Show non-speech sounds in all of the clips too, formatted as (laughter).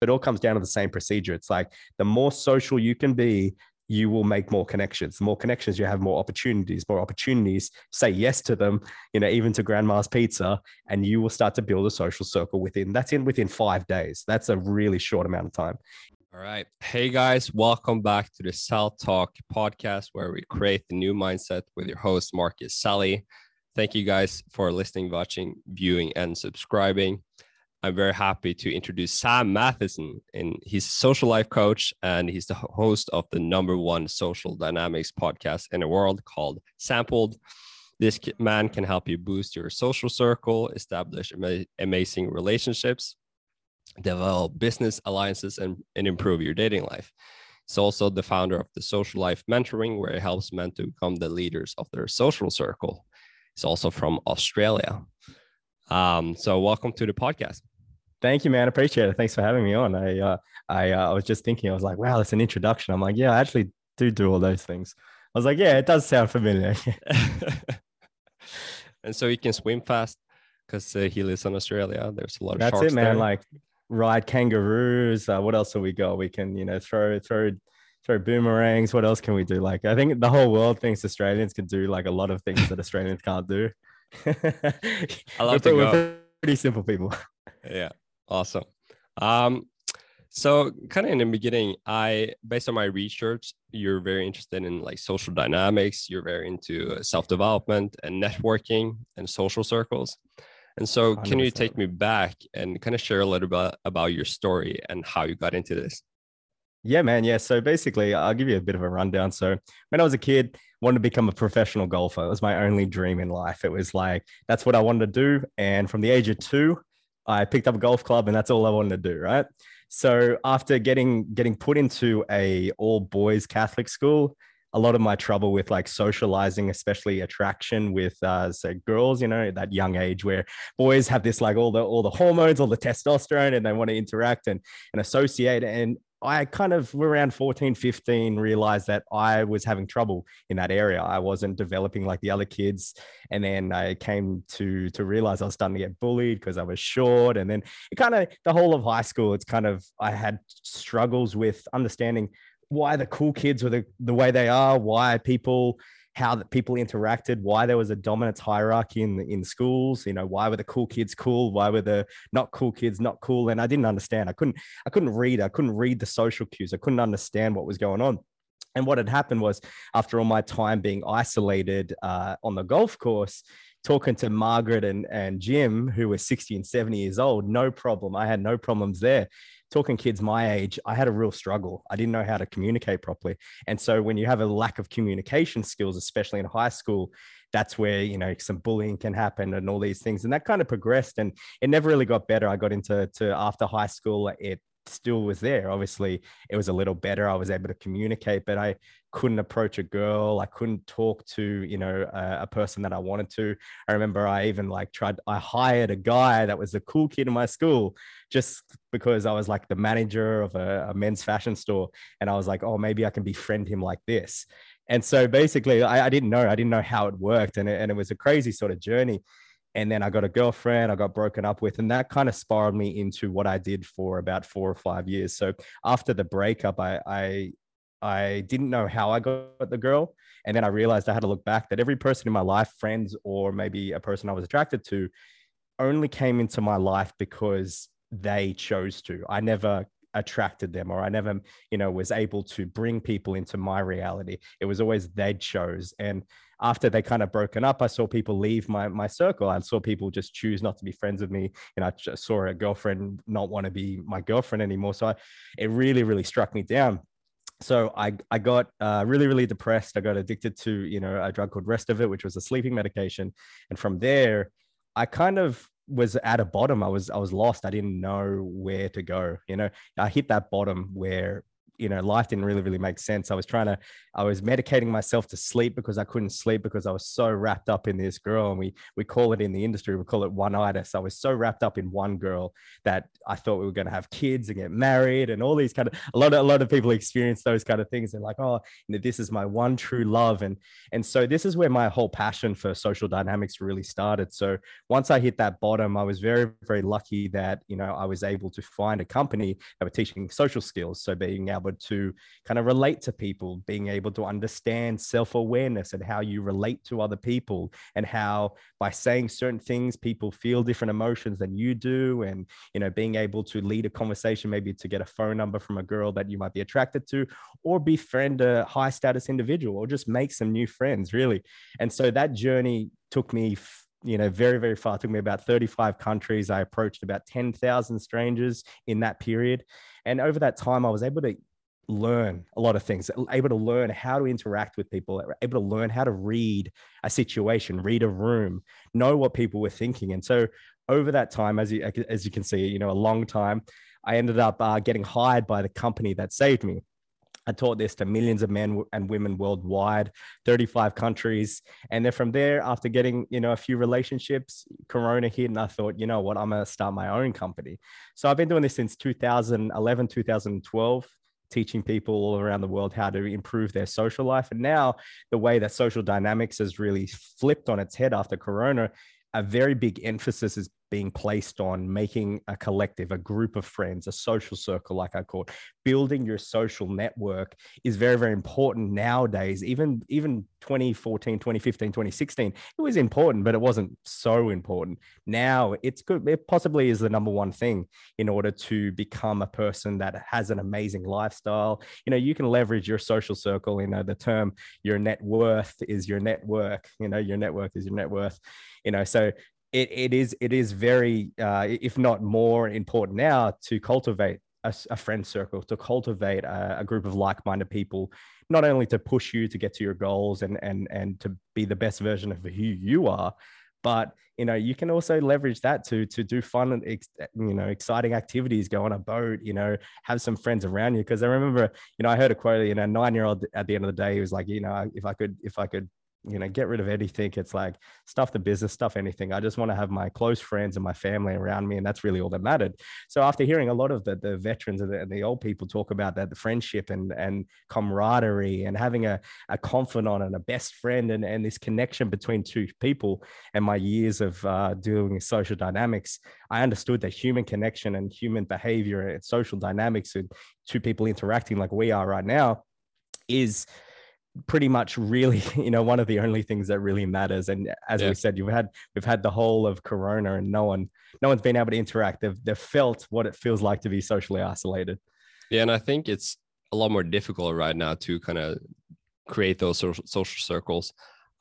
it all comes down to the same procedure. It's like the more social you can be, you will make more connections. The more connections you have, more opportunities. More opportunities, say yes to them. You know, even to Grandma's Pizza, and you will start to build a social circle within. That's in within five days. That's a really short amount of time. All right. Hey guys, welcome back to the Sal Talk podcast where we create the new mindset with your host, Marcus Sally. Thank you guys for listening, watching, viewing, and subscribing. I'm very happy to introduce Sam Matheson. And he's a social life coach and he's the host of the number one social dynamics podcast in the world called Sampled. This man can help you boost your social circle, establish amazing relationships, develop business alliances, and, and improve your dating life. He's also the founder of the Social Life Mentoring, where he helps men to become the leaders of their social circle. He's also from Australia. Um, so, welcome to the podcast. Thank you, man. Appreciate it. Thanks for having me on. I uh, I uh, I was just thinking, I was like, wow, that's an introduction. I'm like, yeah, I actually do do all those things. I was like, yeah, it does sound familiar. (laughs) and so he can swim fast because uh, he lives in Australia. There's a lot of that's it, man. There. Like ride kangaroos. Uh, what else have we got? We can, you know, throw throw throw boomerangs. What else can we do? Like I think the whole world thinks Australians can do like a lot of things that Australians can't do. (laughs) I love we're, to go. pretty simple people. Yeah, awesome. Um, so kind of in the beginning, I based on my research, you're very interested in like social dynamics. You're very into self development and networking and social circles. And so, can you take me back and kind of share a little bit about your story and how you got into this? Yeah, man. Yeah. So basically, I'll give you a bit of a rundown. So when I was a kid, wanted to become a professional golfer. It was my only dream in life. It was like that's what I wanted to do. And from the age of two, I picked up a golf club, and that's all I wanted to do. Right. So after getting getting put into a all boys Catholic school, a lot of my trouble with like socializing, especially attraction with uh, say girls, you know, that young age where boys have this like all the all the hormones, all the testosterone, and they want to interact and and associate. And I kind of around 14, 15 realized that I was having trouble in that area. I wasn't developing like the other kids. And then I came to to realize I was starting to get bullied because I was short. And then it kind of the whole of high school, it's kind of I had struggles with understanding why the cool kids were the, the way they are, why people how that people interacted, why there was a dominance hierarchy in in schools. You know, why were the cool kids cool? Why were the not cool kids not cool? And I didn't understand. I couldn't I couldn't read. I couldn't read the social cues. I couldn't understand what was going on. And what had happened was, after all my time being isolated uh, on the golf course, talking to Margaret and, and Jim, who were 60 and 70 years old, no problem. I had no problems there talking kids my age, I had a real struggle. I didn't know how to communicate properly. And so when you have a lack of communication skills, especially in high school, that's where, you know, some bullying can happen and all these things. And that kind of progressed and it never really got better. I got into to after high school, it still was there. Obviously, it was a little better. I was able to communicate, but I couldn't approach a girl. I couldn't talk to, you know, a, a, person that I wanted to. I remember I even like tried, I hired a guy that was the cool kid in my school just because I was like the manager of a, a men's fashion store. And I was like, oh, maybe I can befriend him like this. And so basically, I, I didn't know, I didn't know how it worked. And it, and it was a crazy sort of journey and then I got a girlfriend I got broken up with, and that kind of spiraled me into what I did for about four or five years. So after the breakup, I I, I didn't know how I got the girl, and then I realized I had to look back that every person in my life, friends or maybe a person I was attracted to, only came into my life because they chose to. I never attracted them or I never, you know, was able to bring people into my reality. It was always they chose. And after they kind of broken up, I saw people leave my my circle. I saw people just choose not to be friends with me. And I just saw a girlfriend not want to be my girlfriend anymore. So I, it really, really struck me down. So I I got uh, really, really depressed. I got addicted to you know a drug called Restavit, which was a sleeping medication. And from there, I kind of was at a bottom. I was I was lost. I didn't know where to go. You know, I hit that bottom where you know life didn't really really make sense. I was trying to i was medicating myself to sleep because i couldn't sleep because i was so wrapped up in this girl. And we we call it in the industry we call it one-itis i was so wrapped up in one girl that i thought we were going to have kids and get married and all these kind of a lot of a lot of people experience those kind of things. And like oh you know this is my one true love. And and so this is where my whole passion for social dynamics really started. So once i hit that bottom i was very very lucky that you know i was able to find a company that were teaching social skills. So being able to kind of relate to people, being able to understand self awareness and how you relate to other people, and how by saying certain things, people feel different emotions than you do. And, you know, being able to lead a conversation, maybe to get a phone number from a girl that you might be attracted to, or befriend a high status individual, or just make some new friends, really. And so that journey took me you know, very, very far. It took me about 35 countries. I approached about 10,000 strangers in that period. And over that time, I was able to learn a lot of things, able to learn how to interact with people, able to learn how to read a situation, read a room, know what people were thinking. And so over that time, as you, as you can see, you know, a long time, I ended up uh, getting hired by the company that saved me. I taught this to millions of men and women worldwide, 35 countries. And then from there, after getting, you know, a few relationships, Corona hit and I thought, you know what, I'm going to start my own company. So I've been doing this since 2011, 2012 teaching people all around the world how to improve their social life. And now the way that social dynamics has really flipped on its head after Corona, a very big emphasis is being placed on making a collective, a group of friends, a social circle, like I call it. Building your social network is very, very important nowadays. Even, even 2014, 2015, 2016, it was important, but it wasn't so important. Now it's good. It possibly is the number one thing in order to become a person that has an amazing lifestyle. You know, you can leverage your social circle. You know, the term your net worth is your network. You know, your network is your net worth. You know, so it, it is it is very uh, if not more important now to cultivate a, a friend circle to cultivate a, a, group of like-minded people not only to push you to get to your goals and and and to be the best version of who you are but you know you can also leverage that to to do fun and you know exciting activities go on a boat you know have some friends around you. Because i remember you know i heard a quote you know nine year old at the end of the day he was like you know if i could if i could you know get rid of anything. It's like stuff the business stuff anything. I just want to have my close friends and my family around me and that's really all that mattered. So after hearing a lot of the, the veterans and the, and the old people talk about that the friendship and and camaraderie and having a, a confidant and a best friend and, and this connection between two people and my years of uh, doing social dynamics i understood that human connection and human behavior and social dynamics and two people interacting like we are right now is pretty much really (laughs) you know one of the only things that really matters. And as yeah. we said you've had we've had the whole of corona and no one no one's been able to interact. They've, they've felt what it feels like to be socially isolated. Yeah and i think it's a lot more difficult right now to kind of create those social, social circles.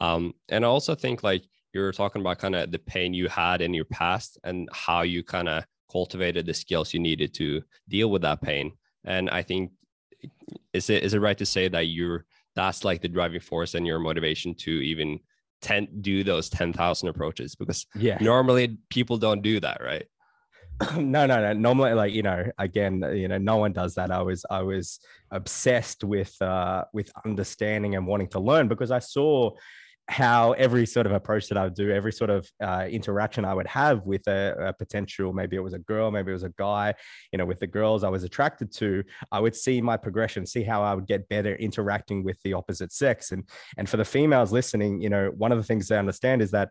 Um, and i also think like you're talking about kind of the pain you had in your past and how you kind of cultivated the skills you needed to deal with that pain. And i think is it is it right to say that you're that's like the driving force and your motivation to even 10 do those 10,000 approaches because yeah. normally people don't do that right? (clears throat) No no no. Normally like you know again you know no one does that. I was i was obsessed with uh with understanding and wanting to learn because i saw how every sort of approach that I would do, every sort of uh, interaction I would have with a, a, potential, maybe it was a girl, maybe it was a guy, you know, with the girls I was attracted to, I would see my progression, see how I would get better interacting with the opposite sex. And and for the females listening, you know, one of the things they understand is that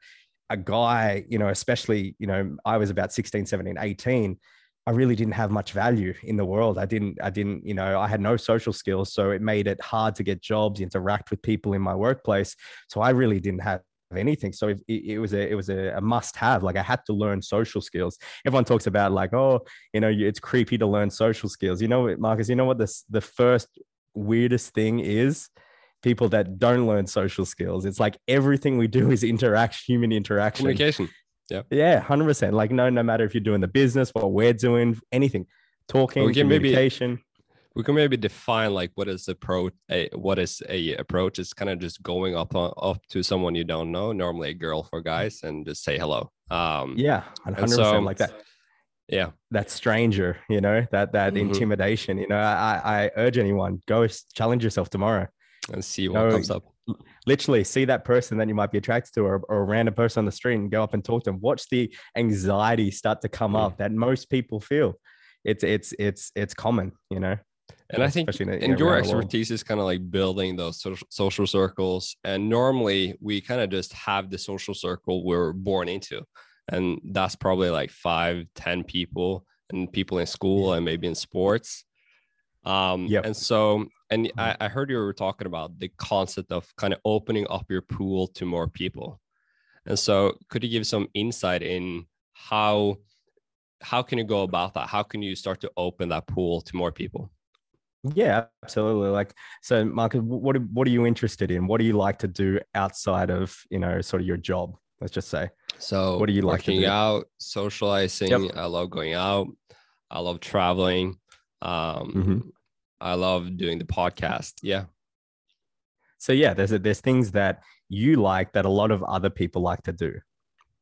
a guy, you know, especially, you know, I was about 16, 17, 18 I really didn't have much value in the world. I didn't, I didn't, you know, I had no social skills. So it made it hard to get jobs, interact with people in my workplace. So I really didn't have anything. So it, it, was a it was a, a, must have. Like I had to learn social skills. Everyone talks about like, oh, you know, it's creepy to learn social skills. You know, Marcus. You know what this the first weirdest thing is? People that don't learn social skills. It's like everything we do is interact, human interaction, communication. Yeah. Yeah, 100%. Like, no, no matter if you're doing the business, what we're doing, anything, talking, we can communication. Maybe, we can maybe define like what is approach a what is a approach it's kind of just going up on, up to someone you don't know normally a girl for guys and just say hello um yeah 100% so, like that yeah that stranger you know that that Mhm. intimidation you know I, I urge anyone go challenge yourself tomorrow and see what No, comes up literally see that person that you might be attracted to or, or a random person on the street and go up and talk to them watch the anxiety start to come up that most people feel. It's it's it's it's common you know? And i think in, and your around the world. expertise is kind of like building those social, social circles. And normally we kind of just have the social circle we're born into. And that's probably like five ten people and people in school and maybe in sports. Um Yep. and so and I, I heard you were talking about the concept of kind of opening up your pool to more people and so could you give some insight in how how can you go about that how can you start to open that pool to more people Yeah, absolutely. Like, so Marcus, what are- what are you interested in? What do you like to do outside of you know sort of your job? Let's just say. So What do you like to working do? out, socializing. I love going out. I love traveling. Um, Mhm. I love doing the podcast. Yeah. So yeah, there's there's things that you like that a lot of other people like to do,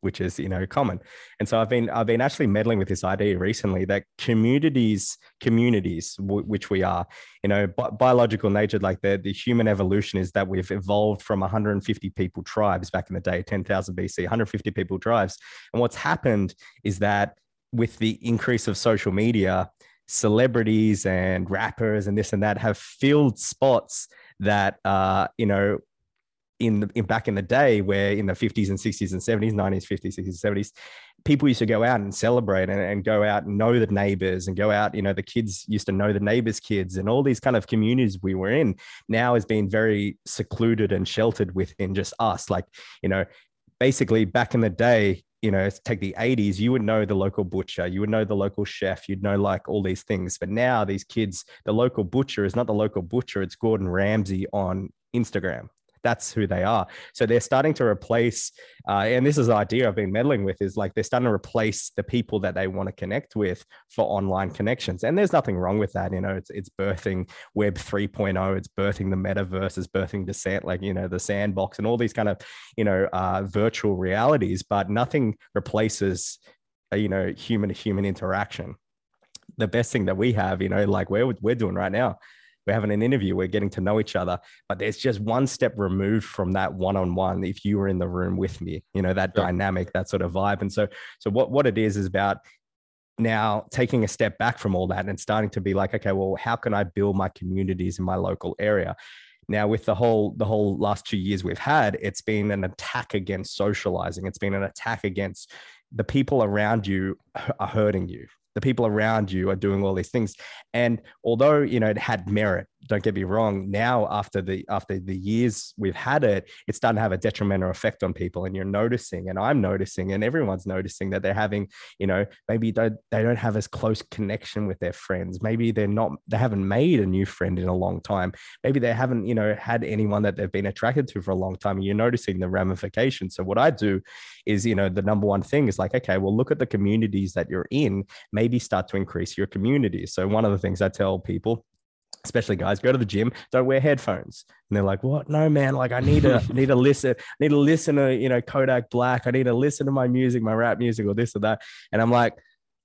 which is you know common. And so I've been I've been actually meddling with this idea recently that communities communities w- which we are, you know, bi- biological nature like the the human evolution is that we've evolved from 150 people tribes back in the day, 10,000 BC, 150 people tribes. And what's happened is that with the increase of social media, celebrities and rappers and this and that have filled spots that uh, you know in, the, in back in the day where in the 50s and 60s and 70s 90s 50s 60s 70s people used to go out and celebrate and, and go out and know the neighbors and go out you know the kids used to know the neighbors kids and all these kind of communities we were in now has been very secluded and sheltered within just us. Like you know basically back in the day you know take the 80s you would know the local butcher you would know the local chef you'd know like all these things. But now these kids the local butcher is not the local butcher it's gordon ramsay on instagram that's who they are. So they're starting to replace uh, and this is the idea i've been meddling with is like they're starting to replace the people that they want to connect with for online connections. And there's nothing wrong with that you know it's, it's birthing web 3.0 it's birthing the metaverse it's birthing sand like you know the sandbox and all these kind of you know uh, virtual realities but nothing replaces uh, you know human to human interaction. The best thing that we have you know like we're, we're doing right now we're having an interview we're getting to know each other but there's just one step removed from that one-on-one if you were in the room with me you know that Sure. dynamic that sort of vibe. And so so what what it is is about now taking a step back from all that and starting to be like okay well how can i build my communities in my local area? Now with the whole the whole last two years we've had it's been an attack against socializing. It's been an attack against the people around you are hurting you the people around you are doing all these things. And although you know it had merit don't get me wrong now after the after the years we've had it it's starting to have a detrimental effect on people and you're noticing and i'm noticing and everyone's noticing that they're having you know maybe they, they don't have as close connection with their friends. Maybe they're not they haven't made a new friend in a long time. Maybe they haven't you know had anyone that they've been attracted to for a long time and you're noticing the ramifications. So what i do is you know the number one thing is like okay well look at the communities that you're in. Maybe start to increase your community. So one of the things i tell people especially guys go to the gym don't wear headphones. And they're like what? No man like i need to (laughs) need to listen need to listen to you know kodak black. I need to listen to my music my rap music or this or that. And i'm like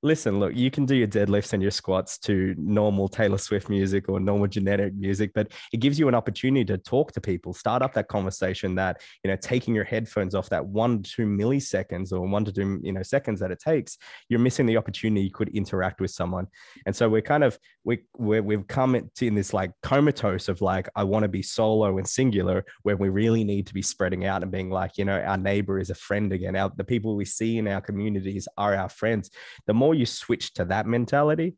listen look you can do your deadlifts and your squats to normal taylor swift music or normal genetic music but it gives you an opportunity to talk to people start up that conversation that you know taking your headphones off that one to two milliseconds or one to two you know seconds that it takes you're missing the opportunity you could interact with someone. And so we're kind of we we're, we've come in this like comatose of like i want to be solo and singular where we really need to be spreading out and being like you know our neighbor is a friend again. Our the people we see in our communities are our friends. The more you switch to that mentality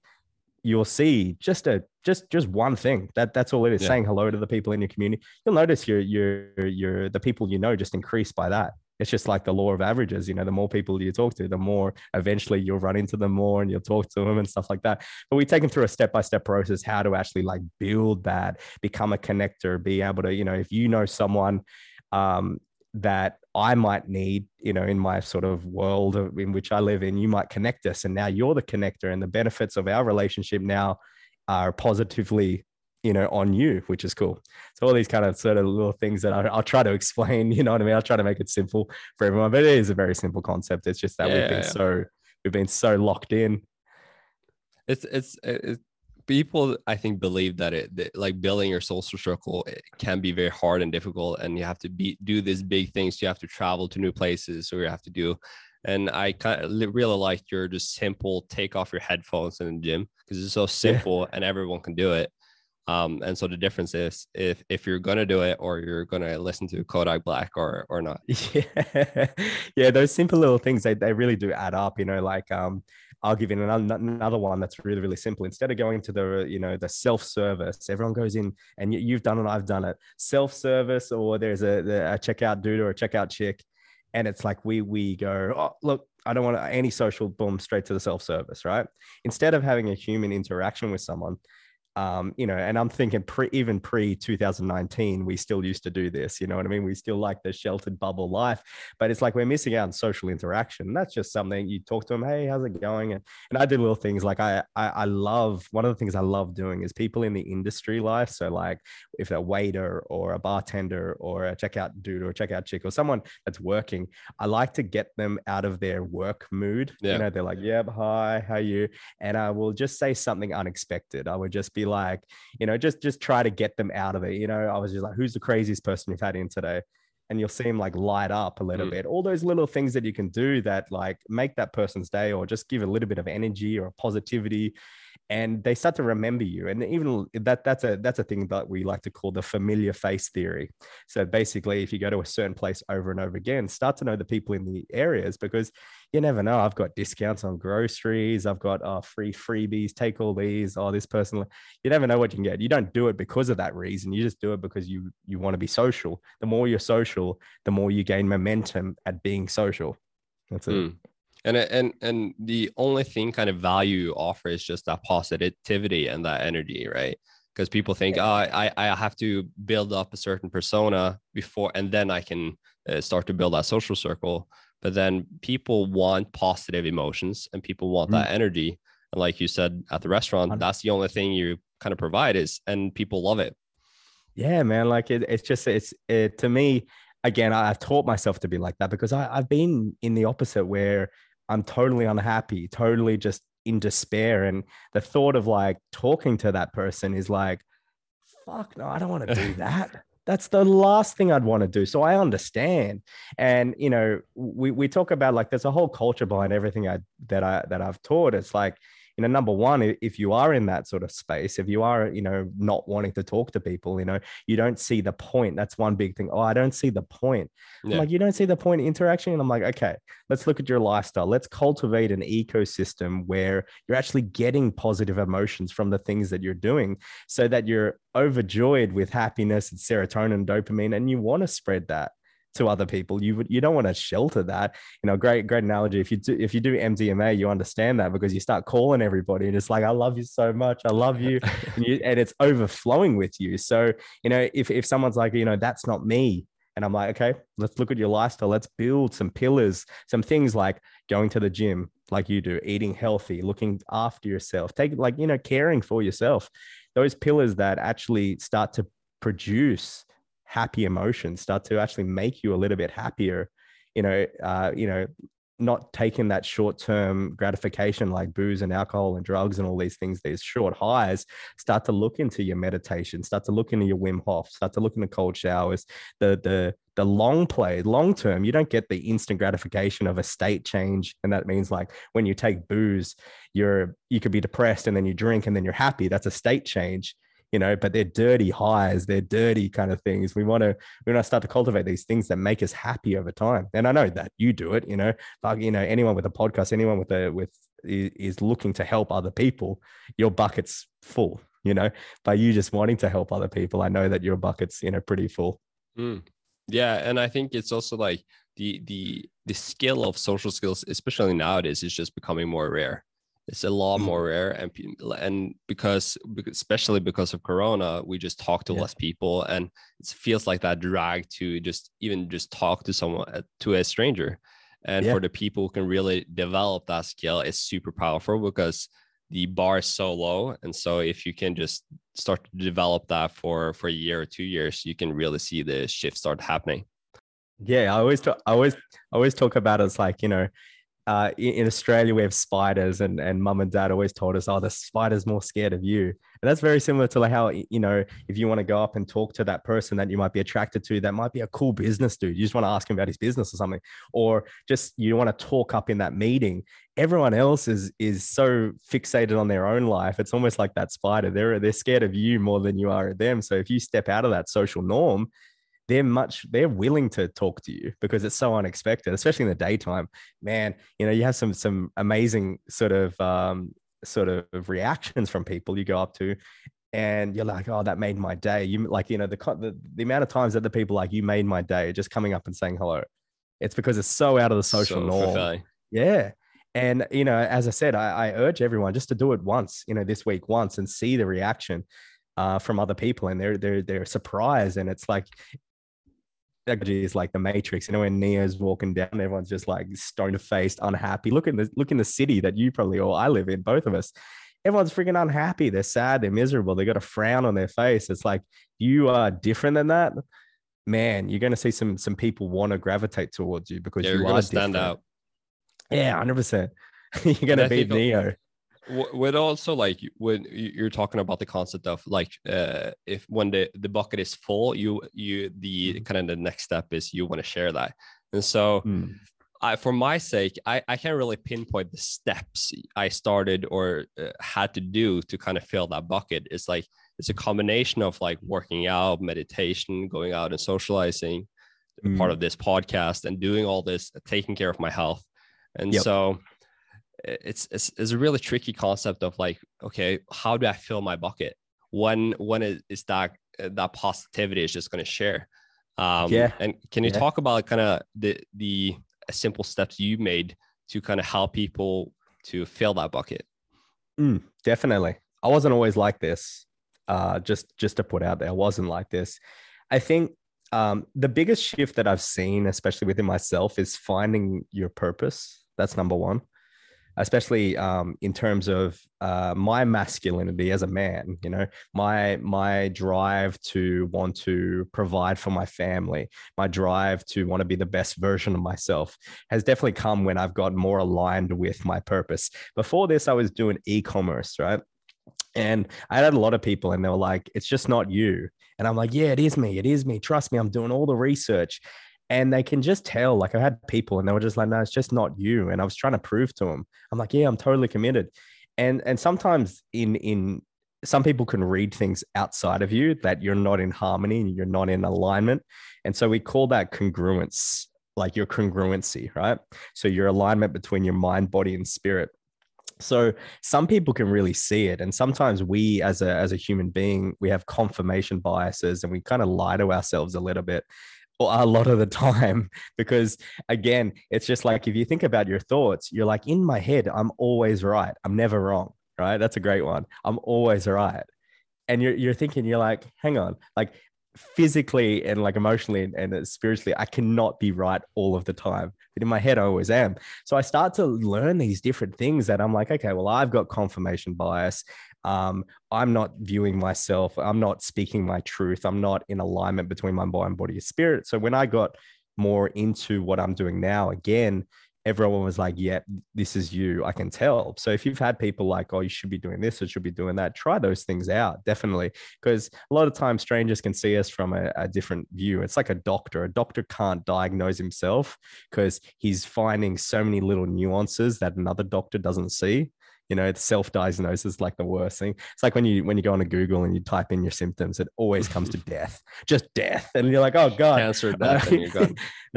you'll see just a just just one thing. That that's all it is Yeah. saying hello to the people in your community. You'll notice your your your the people you know just increase by that. It's just like the law of averages you know the more people you talk to the more eventually you'll run into them more and you'll talk to them and stuff like that. But we take them through a step-by-step process how to actually like build that become a connector be able to you know if you know someone um that I might need, you know, in my sort of world in which I live in, you might connect us. And now you're the connector, and the benefits of our relationship now are positively, you know, on you, which is cool. So all these kind of sort of little things that I, I'll try to explain, (laughs) you know what I mean? I'll try to make it simple for everyone, but it is a very simple concept. It's just that Yeah, we've been yeah. so we've been so locked in it's it's it's people i think believe that it that, like building your social circle eh, can be very hard and difficult and you have to be do these big things you have to travel to new places or you have to do and i kind of really like your just simple take off your headphones in the gym because it's so simple yeah. and everyone can do it um, and so the difference is if if you're gonna do it or you're gonna listen to Kodak Black or or not. (laughs) Yeah, yeah, those simple little things they, they really do add up. You know, like um, I'll give you another, another one that's really, really simple. Instead of going to the, you know, the self-service, everyone goes in and you, have done it, I've done it. Self-service, or there's a, a checkout dude or a checkout chick, and it's like we we go, oh, look, I don't want any social, boom, straight to the self-service, right? Instead of having a human interaction with someone, um, you know, and I'm thinking pre, even pre 2019, we still used to do this. You know what I mean? We still like the sheltered bubble life, but it's like we're missing out on social interaction. That's just something you talk to them. Hey, how's it going? And, and I do little things like I, I, I love one of the things I love doing is people in the industry life. So like if a waiter or a bartender or a checkout dude or a checkout chick or someone that's working, I like to get them out of their work mood. Yeah. You know, they're like, yeah, hi, how you? And I will just say something unexpected. I would just be like, you know, just just try to get them out of it. You know, I was just like, who's the craziest person you've had in today? And you'll see them like light up a little mm. bit. All those little things that you can do that like make that person's day or just give a little bit of energy or positivity and they start to remember you and even that that's a that's a thing that we like to call the familiar face theory. So basically if you go to a certain place over and over again start to know the people in the areas because you never know. I've got discounts on groceries i've got uh, free freebies take all these oh this person you never know what you can get. You don't do it because of that reason. You just do it because you you want to be social. The more you're social the more you gain momentum at being social. That's it. Mm and and and the only thing kind of value you offer is just that positivity and that energy right? Because people think oh I, I have to build up a certain persona before and then i can uh, start to build that social circle. But then people want positive emotions and people want mm-hmm. that energy. And like you said at the restaurant that's the only thing you kind of provide is and people love it. Yeah man like it, it's just it's it, to me again i've taught myself to be like that because I, i've been in the opposite where I'm totally unhappy, totally just in despair. And the thought of like talking to that person is like, fuck, no, I don't want to do (laughs) that. That's the last thing I'd want to do. So I understand. And you know, we, we talk about like there's a whole culture behind everything I that I that I've taught. It's like you know number one if you are in that sort of space if you are you know not wanting to talk to people you know you don't see the point. That's one big thing. Oh i don't see the point. Yeah. like you don't see the point interaction? And i'm like okay let's look at your lifestyle. Let's cultivate an ecosystem where you're actually getting positive emotions from the things that you're doing so that you're overjoyed with happiness and serotonin dopamine and you want to spread that to other people. You you don't want to shelter that. You know, great great analogy. If you do if you do MDMA, you understand that because you start calling everybody and it's like, I love you so much, I love you, (laughs) and, you, and it's overflowing with you. So you know, if if someone's like, you know, that's not me. And I'm like, okay, let's look at your lifestyle. Let's build some pillars, some things like going to the gym, like you do, eating healthy, looking after yourself, take like, you know, caring for yourself. Those pillars that actually start to produce happy emotions start to actually make you a little bit happier you know uh, you know not taking that short-term gratification like booze and alcohol and drugs and all these things these short highs start to look into your meditation start to look into your wim hof start to look into cold showers the the the long play long term you don't get the instant gratification of a state change. And that means like when you take booze you're you could be depressed and then you drink and then you're happy. That's a state change you know, but they're dirty highs, they're dirty kind of things. We want to we want to start to cultivate these things that make us happy over time. And I know that you do it, you know, like you know, anyone with a podcast, anyone with a with is looking to help other people, your bucket's full, you know, by you just wanting to help other people. I know that your bucket's, you know, pretty full. Mm. Yeah. And I think it's also like the the the skill of social skills, especially nowadays, is just becoming more rare it's a lot mm. more rare and and because especially because of corona we just talk to yeah. less people and it feels like that drag to just even just talk to someone uh, to a stranger and yeah. for the people who can really develop that skill it's super powerful because the bar is so low and so if you can just start to develop that for for a year or two years you can really see the shift start happening yeah i always talk, i always I always talk about it as like you know uh, in, Australia, we have spiders, and and mum and dad always told us, "Oh, the spider's more scared of you." And that's very similar to like how you know if you want to go up and talk to that person that you might be attracted to, that might be a cool business dude. You just want to ask him about his business or something, or just you want to talk up in that meeting. Everyone else is is so fixated on their own life. It's almost like that spider. They're they're scared of you more than you are of them. So if you step out of that social norm, they're much they're willing to talk to you because it's so unexpected especially in the daytime. Man you know you have some some amazing sort of um sort of reactions from people you go up to and you're like oh that made my day. You like you know the the, the amount of times that the people like you made my day just coming up and saying hello. It's because it's so out of the social so norm. yeah. And you know as i said I, I urge everyone just to do it once you know this week once and see the reaction uh, from other people and they're they're they're surprised and it's like is like the Matrix. You know, when Neo's walking down, everyone's just like stone faced, unhappy. Look in the look in the city that you probably or I live in, both of us. Everyone's freaking unhappy. They're sad. They're miserable. They got a frown on their face. It's like you are different than that, man. You're going to see some some people want to gravitate towards you because yeah, you are stand out. Yeah, hundred percent. (laughs) You're going to be Neo with also like when you're talking about the concept of like uh, if when the the bucket is full you you the mm-hmm. kind of the next step is you want to share that and so mm. I, for my sake I, I can't really pinpoint the steps i started or uh, had to do to kind of fill that bucket it's like it's a combination of like working out meditation going out and socializing mm. part of this podcast and doing all this taking care of my health and yep. so it's, it's, it's a really tricky concept of like okay how do i fill my bucket? When when is, is that that positivity is just going to share? Um yeah. and can you yeah. talk about kind of the the simple steps you made to kind of help people to fill that bucket? Mm, definitely. I wasn't always like this uh just just to put out there i wasn't like this. I think um the biggest shift that i've seen especially within myself is finding your purpose. That's number one especially um, in terms of uh, my masculinity as a man you know my my drive to want to provide for my family my drive to want to be the best version of myself has definitely come when i've got more aligned with my purpose before this i was doing e-commerce right and I had a lot of people, and they were like, it's just not you. And I'm like, yeah, it is me. It is me. Trust me, I'm doing all the research and they can just tell like i had people and they were just like no it's just not you and i was trying to prove to them i'm like yeah i'm totally committed. And and sometimes in in some people can read things outside of you that you're not in harmony and you're not in alignment. And so we call that congruence like your congruency right? So your alignment between your mind body and spirit. So some people can really see it and sometimes we as a as a human being we have confirmation biases and we kind of lie to ourselves a little bit a lot of the (laughs) time because again it's just like if you think about your thoughts you're like in my head i'm always right. I'm never wrong right? That's a great one. I'm always right. And you're, you're thinking you're like hang on like physically and like emotionally and, and uh, spiritually i cannot be right all of the time but in my head i always am. So i start to learn these different things that i'm like okay well i've got confirmation bias um, i'm not viewing myself i'm not speaking my truth i'm not in alignment between my mind body and spirit so when i got more into what i'm doing now again everyone was like, yeah, this is you. I can tell. So if you've had people like, oh, you should be doing this or should be doing that, try those things out, definitely. Because a lot of times strangers can see us from a, a different view. It's like a doctor. A doctor can't diagnose himself because he's finding so many little nuances that another doctor doesn't see you know it's self-diagnosis is like the worst thing. It's like when you when you go on to google and you type in your symptoms it always comes to (laughs) death just death. And you're like oh god. Cancer death (laughs) it's yeah.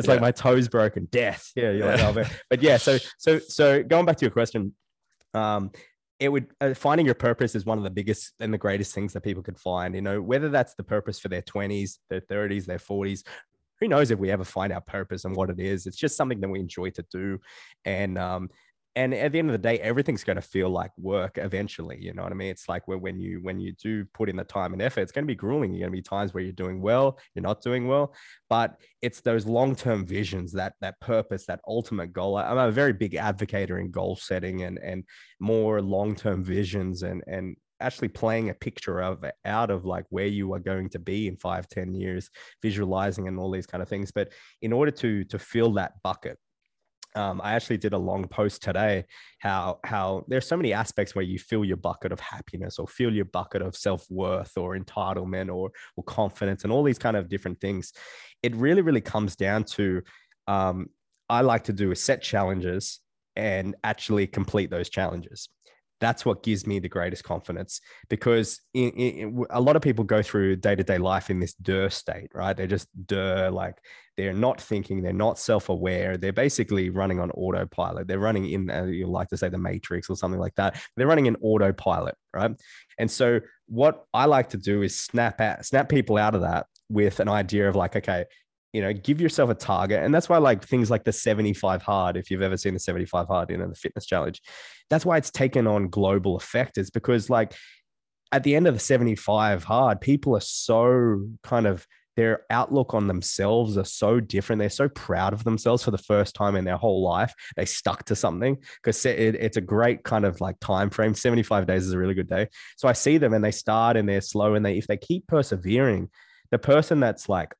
like my toes broken. Death. Yeah you're yeah. like oh, (laughs) but yeah so so so going back to your question um it would uh, finding your purpose is one of the biggest and the greatest things that people could find you know whether that's the purpose for their 20s their 30s their 40s who knows if we ever find our purpose and what it is. It's just something that we enjoy to do. And um, and at the end of the day everything's going to feel like work eventually you know what i mean? It's like when you when you do put in the time and effort it's going to be grueling you're going to be times where you're doing well you're not doing well but it's those long-term visions that that purpose that ultimate goal. I'm a very big advocate in goal setting and and more long-term visions and and actually playing a picture of out of like where you are going to be in five ten years visualizing and all these kind of things but in order to to fill that bucket um, I actually did a long post today how how there's so many aspects where you fill your bucket of happiness or fill your bucket of self-worth or entitlement or or confidence and all these kind of different things. It really, really comes down to um, I like to do is set challenges and actually complete those challenges that's what gives me the greatest confidence because in, in, a lot of people go through day-to-day life in this dur state right? They're just dur like they're not thinking they're not self-aware they're basically running on autopilot they're running in uh, you like to say the matrix or something like that they're running in autopilot right? And so what i like to do is snap out snap people out of that with an idea of like okay you know, give yourself a target. And that's why like things like the 75 hard, if you've ever seen the 75 hard, you know, the fitness challenge, that's why it's taken on global effect is because like at the end of the 75 hard, people are so kind of their outlook on themselves are so different. They're so proud of themselves for the first time in their whole life. They stuck to something because it's a great kind of like time frame. 75 days is a really good day. So I see them and they start and they're slow and they if they keep persevering, the person that's like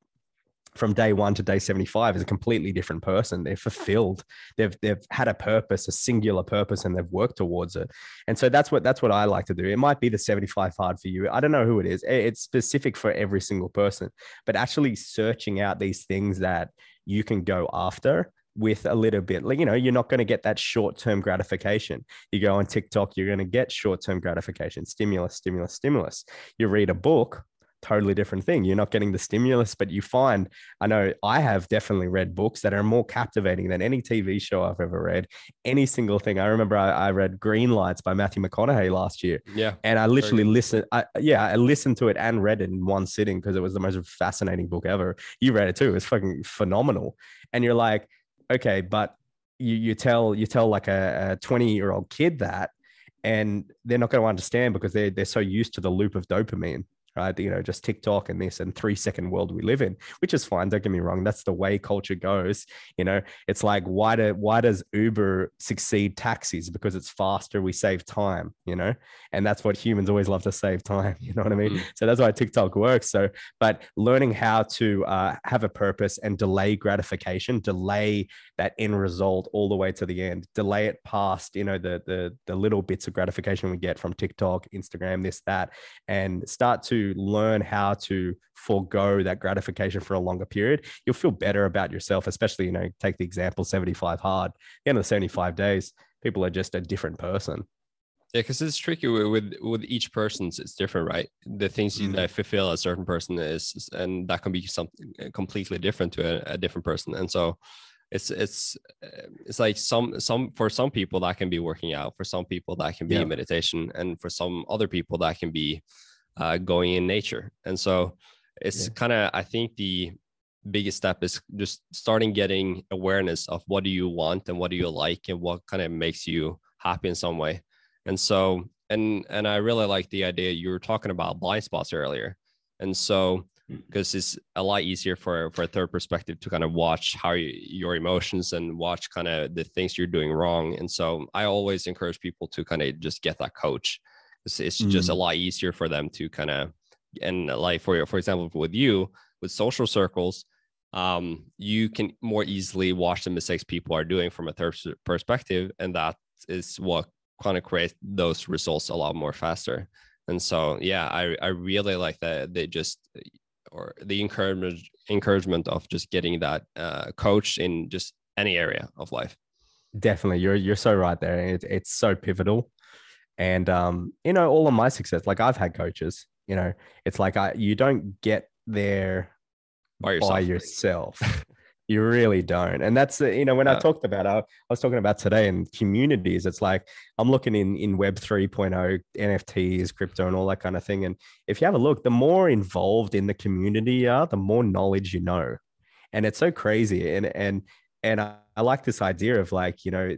from day one to day 75 is a completely different person. They're fulfilled. They've they've had a purpose, a singular purpose, and they've worked towards it. And so that's what that's what I like to do. It might be the 75 hard for you. I don't know who it is. It's specific for every single person, but actually searching out these things that you can go after with a little bit like you know you're not going to get that short-term gratification you go on tiktok you're going to get short-term gratification stimulus stimulus stimulus you read a book totally different thing. You're not getting the stimulus, but you find, I know I have definitely read books that are more captivating than any TV show I've ever read. Any single thing. I remember I, I read Green Lights by Matthew McConaughey last year. Yeah. And I literally listened. I, yeah, I listened to it and read it in one sitting because it was the most fascinating book ever. You read it too. It's fucking phenomenal. And you're like, okay, but you, you tell you tell like a 20 year old kid that and they're not going to understand because they're, they're so used to the loop of dopamine right? You know, just TikTok and this and three second world we live in, which is fine. Don't get me wrong. That's the way culture goes. You know, it's like why do why does Uber succeed taxis? Because it's faster, we save time, you know, and that's what humans always love to save time. (laughs) You know what I mean? Mm. So that's why TikTok works. So, but learning how to uh, have a purpose and delay gratification, delay that end result all the way to the end, delay it past, you know, the the the little bits of gratification we get from TikTok, Instagram, this, that, and start to learn how to forego that gratification for a longer period, you'll feel better about yourself, especially, you know, take the example 75 hard, At the end of the 75 days, people are just a different person. Yeah, because it's tricky with, with, each person's it's different, right? The things mm. that fulfill a certain person is, and that can be something completely different to a, a different person. And so, it's it's it's like some some for some people that can be working out, for some people that can be yeah. meditation, and for some other people that can be uh, going in nature. And so it's yeah. kind of, I think the biggest step is just starting getting awareness of what do you want and what do you like and what kind of makes you happy in some way. And so, and and I really like the idea you were talking about blind spots earlier. And so because mm. it's a lot easier for for a third perspective to kind of watch how you, your emotions and watch kind of the things you're doing wrong and so i always encourage people to kind of just get that coach it's, it's mm. just a mm. lot easier for them to kind of and like for you, for example with you with social circles um, you can more easily watch the mistakes people are doing from a third perspective and that is what kind of creates those results a lot more faster and so yeah i i really like that they just or the encouragement encouragement of just getting that uh, coach in just any area of life definitely you're you're so right there it, it's so pivotal and um, you know, all of my success, like I've had coaches, you know, it's like I you don't get there by yourself. By yourself. you really don't. And that's you know, when yeah. I talked about I, I was talking about today in communities, it's like I'm looking in in web 3.0, NFTs, crypto, and all that kind of thing. And if you have a look, the more involved in the community you are, the more knowledge you know. And it's so crazy. And and and I, I like this idea of like, you know,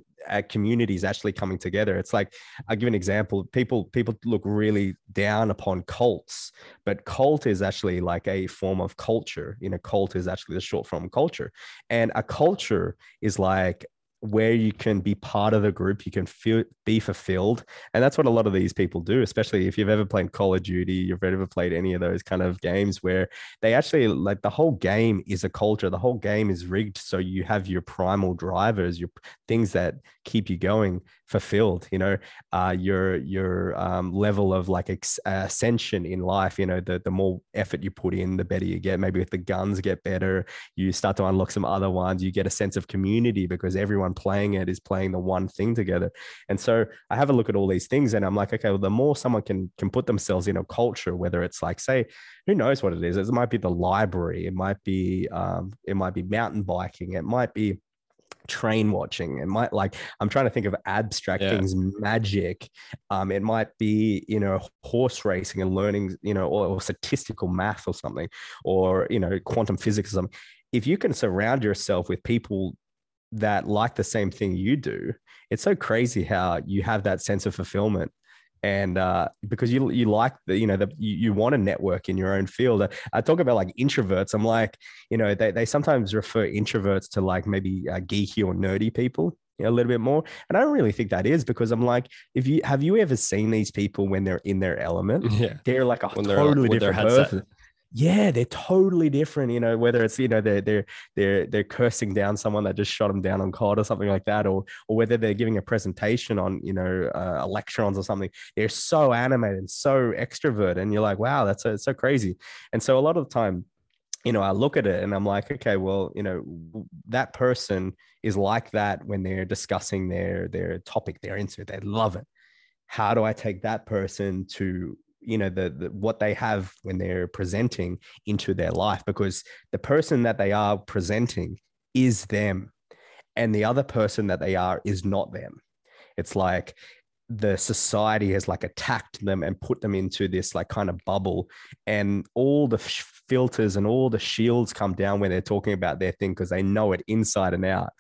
communities actually coming together. It's like I'll give an example. People people look really down upon cults, but cult is actually like a form of culture. You know, cult is actually the short form of culture, and a culture is like where you can be part of the group, you can feel be fulfilled, and that's what a lot of these people do. Especially if you've ever played Call of Duty, you've ever played any of those kind of games where they actually like the whole game is a culture. The whole game is rigged so you have your primal drivers, your things that keep you going fulfilled you know uh, your your um, level of like ex- ascension in life you know the, the more effort you put in the better you get maybe if the guns get better you start to unlock some other ones you get a sense of community because everyone playing it is playing the one thing together and so i have a look at all these things and i'm like okay well the more someone can can put themselves in a culture whether it's like say who knows what it is it might be the library it might be um, it might be mountain biking it might be train watching it might like i'm trying to think of abstract yeah. things magic um it might be you know horse racing and learning you know or, or, statistical math or something or you know quantum physics or something if you can surround yourself with people that like the same thing you do it's so crazy how you have that sense of fulfillment and uh, because you you like the you know the you, you want to network in your own field. I talk about like introverts. I'm like you know they they sometimes refer introverts to like maybe uh, geeky or nerdy people. You know, a little bit more, and I don't really think that is because I'm like, if you have you ever seen these people when they're in their element? (laughs) Yeah, they're like a when totally different person yeah, they're totally different. You know, whether it's you know they're they're they're they're cursing down someone that just shot them down on COD or something like that, or or whether they're giving a presentation on you know uh, electrons or something. They're so animated, and so extrovert, and you're like, wow, that's so, so crazy. And so a lot of the time, you know, I look at it and I'm like, okay, well, you know, that person is like that when they're discussing their their topic they're into. They love it. How do I take that person to you know the, the, what they have when they're presenting into their life because the person that they are presenting is them and the other person that they are is not them. It's like the society has like attacked them and put them into this like kind of bubble and all the filters and all the shields come down when they're talking about their thing because they know it inside and out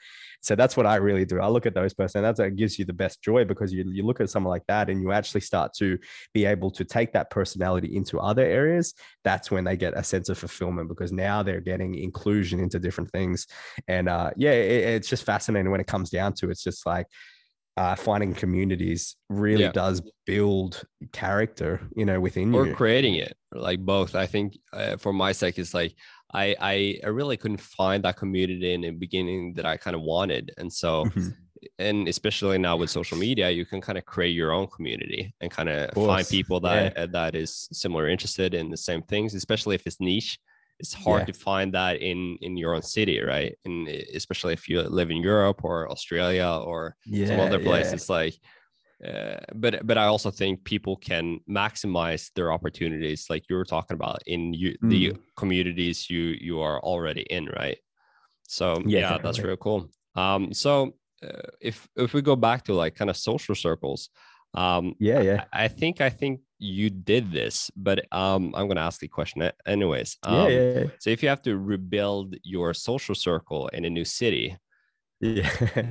so that's what I really do. I look at those person. That's what gives you the best joy because you, you look at someone like that and you actually start to be able to take that personality into other areas. That's when they get a sense of fulfillment because now they're getting inclusion into different things. And uh, yeah, it, it's just fascinating when it comes down to it. It's just like uh, finding communities really yeah. does build character, you know, within or you. Or creating it, like both. I think uh, for my sake, it's like I, I, I really couldn't find that community in the beginning that I kind of wanted. And so, mm-hmm. and especially now with social media, you can kind of create your own community and kind of, find people that yeah. that is similar interested in the same things, especially if it's niche. It's hard yeah. to find that in in your own city, right? And especially if you live in Europe or Australia or yeah, some other place, it's like uh, but but I also think people can maximize their opportunities, like you were talking about in you, mm. the communities you you are already in, right? So yeah, yeah that's real cool. Um, so uh, if if we go back to like kind of social circles, um, yeah, yeah, I, I think I think you did this, but um, I'm gonna ask the question anyways. Um, yeah, yeah, yeah. So if you have to rebuild your social circle in a new city, yeah. (laughs)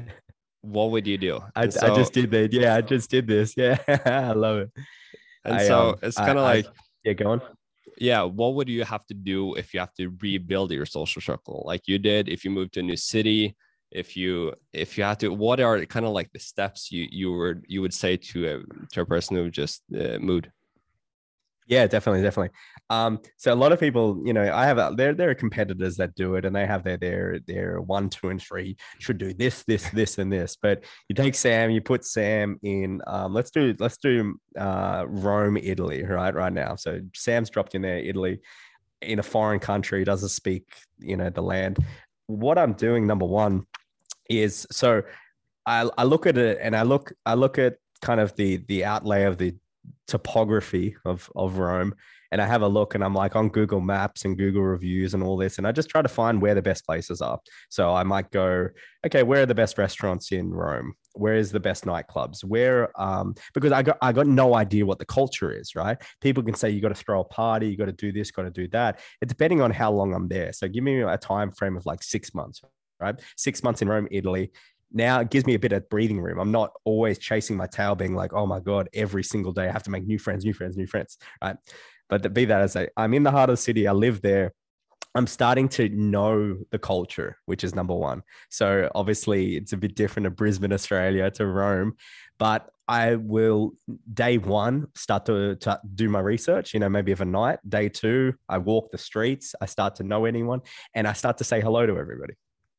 what would you do? I, so, I just did that. Yeah, I just did this. (laughs) Yeah, I love it. And I, so um, it's kind of like, yeah, go on. Yeah, what would you have to do if you have to rebuild your social circle, like you did if you moved to a new city? If you if you had to, what are kind of like the steps you you were you would say to a to a person who just uh, moved? Yeah, definitely, definitely. Um, so a lot of people, you know, I have a, there there are competitors that do it, and they have their their their one, two, and three should do this, this, (laughs) this, and this. But you take Sam, you put Sam in. Um, let's do let's do uh, Rome, Italy, right, right now. So Sam's dropped in there, Italy, in a foreign country, doesn't speak, you know, the land. What I'm doing, number one, is so I I look at it and I look I look at kind of the the outlay of the topography of of Rome and I have a look and I'm like on Google Maps and Google reviews and all this and I just try to find where the best places are. So I might go, okay, where are the best restaurants in Rome? Where is the best nightclubs? Where um because I got I got no idea what the culture is, right? People can say you got to throw a party, you got to do this, got to do that. It's depending on how long I'm there. So give me a time frame of like 6 months, right? 6 months in Rome, Italy now it gives me a bit of breathing room. I'm not always chasing my tail, being like, oh my God, every single day I have to make new friends, new friends, new friends. Right. But be that as I, I'm in the heart of the city, I live there. I'm starting to know the culture, which is number one. So obviously, it's a bit different to Brisbane, Australia, to Rome, but I will day one start to, to do my research, you know, maybe of a night. Day two, I walk the streets, I start to know anyone, and I start to say hello to everybody.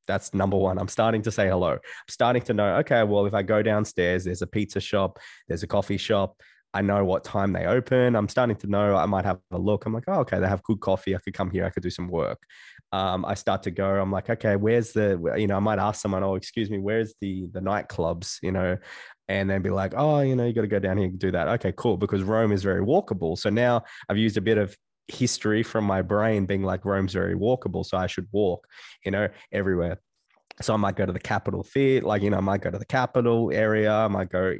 That's number one. I'm starting to say hello. I'm starting to know, okay, well, if I go downstairs, there's a pizza shop, there's a coffee shop, I know what time they open. I'm starting to know I might have a look. I'm like, oh, okay, they have good coffee. I could come here. I could do some work. Um, I start to go. I'm like, okay, where's the? You know, I might ask someone, oh, excuse me, where's the the nightclubs? You know, and then be like, oh, you know, you got to go down here and do that. Okay, cool. Because Rome is very walkable. So now I've used a bit of history from my brain being like Rome's very walkable, so I should walk. You know, everywhere. So I might go to the Capitol Theatre, like you know, I might go to the Capitol area. I might go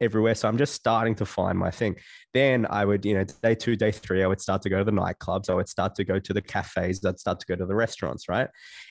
everywhere. So I'm just starting to find my thing. Then I would, you know, day two, day three, I would start to go to the nightclubs. I would start to go to the cafes. I'd start to go to the restaurants, right?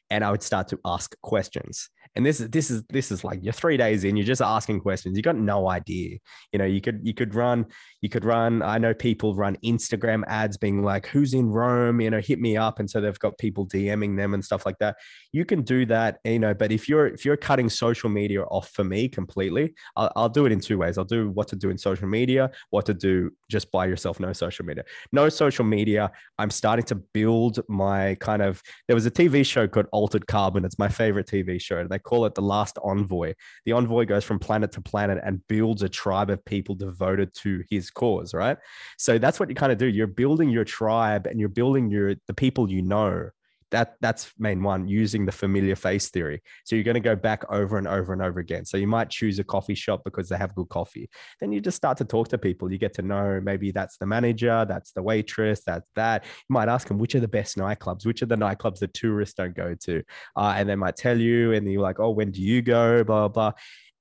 And I would start to ask questions. And this is this is this is like you're three days in, you're just asking questions. You got no idea. You know, you could you could run, you could run. I know people run Instagram ads being like, who's in Rome? You know, hit me up. And so they've got people DMing them and stuff like that. You can do that, you know, but if you're if you're cutting social media off for me completely, I'll, I'll do it in two ways. I'll do what to do in social media, what to do just by yourself, no social media. No social media. I'm starting to build my kind of there was a TV show called Altered Carbon. It's my favorite TV show. They call it The Last Envoy. The envoy goes from planet to planet and builds a tribe of people devoted to his cause, right? So that's what you kind of do. You're building your tribe and you're building your the people you know. That that's main one using the familiar face theory. So you're going to go back over and over and over again. So you might choose a coffee shop because they have good coffee. Then you just start to talk to people. You get to know maybe that's the manager that's the waitress that's that. You might ask them which are the best nightclubs? Which are the nightclubs that tourists don't go to? Uh, and they might tell you and you're like oh when do you go? Blah blah, blah.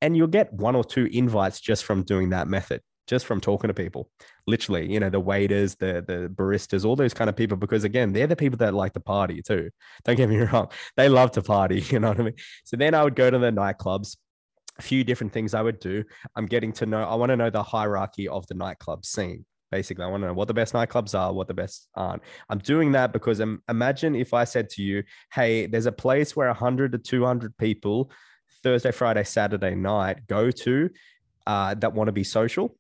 and you'll get one or two invites just from doing that method just from talking to people. Literally you know the waiters the the baristas all those kind of people because again they're the people that like to party too. Don't get me (laughs) wrong they love to party (laughs) you know what i mean? So then i would go to the nightclubs. A few different things i would do. I'm getting to know i want to know the hierarchy of the nightclub scene basically. I want to know what the best nightclubs are what the best aren't. I'm doing that because um, imagine if i said to you hey there's a place where 100 to 200 people thursday friday saturday night go to uh, that want to be social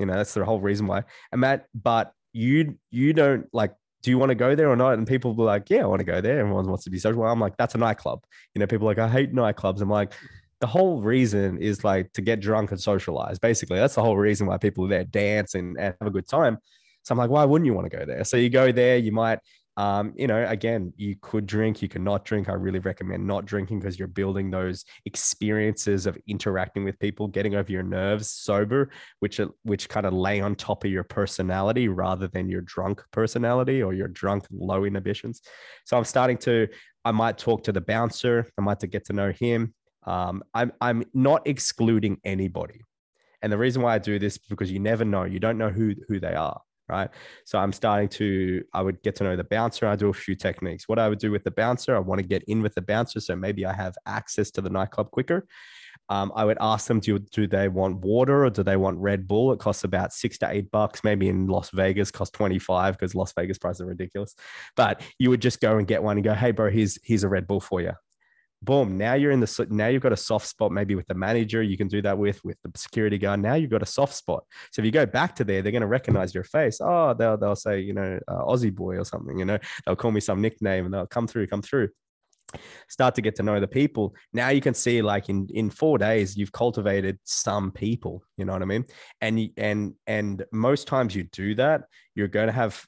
you know, that's the whole reason why. And Matt, but you you don't like do you want to go there or not? And people were like, yeah, I want to go there. Everyone wants to be social. I'm like, that's a nightclub. You know, people like, I hate nightclubs. I'm like, the whole reason is like to get drunk and socialize. Basically, that's the whole reason why people are there, dance and, and have a good time. So I'm like, why wouldn't you want to go there? So you go there, you might um, you know, again, you could drink, you could not drink. I really recommend not drinking because you're building those experiences of interacting with people, getting over your nerves sober, which which kind of lay on top of your personality rather than your drunk personality or your drunk low inhibitions. So I'm starting to, I might talk to the bouncer, I might to get to know him. Um, I'm I'm not excluding anybody. And the reason why I do this is because you never know. You don't know who who they are right? So I'm starting to, I would get to know the bouncer. I do a few techniques. What I would do with the bouncer, I want to get in with the bouncer. So maybe I have access to the nightclub quicker. Um, I would ask them, do, do they want water or do they want Red Bull? It costs about six to eight bucks. Maybe in Las Vegas cost 25 because Las Vegas prices are ridiculous. But you would just go and get one and go, hey, bro, here's, here's a Red Bull for you boom now you're in the now you've got a soft spot maybe with the manager you can do that with with the security guard now you've got a soft spot. So if you go back to there they're going to recognize your face. Oh they'll, they'll say you know uh, aussie boy or something you know? They'll call me some nickname and they'll come through come through. Start to get to know the people. Now you can see like in in four days you've cultivated some people you know what i mean? And and and most times you do that you're going to have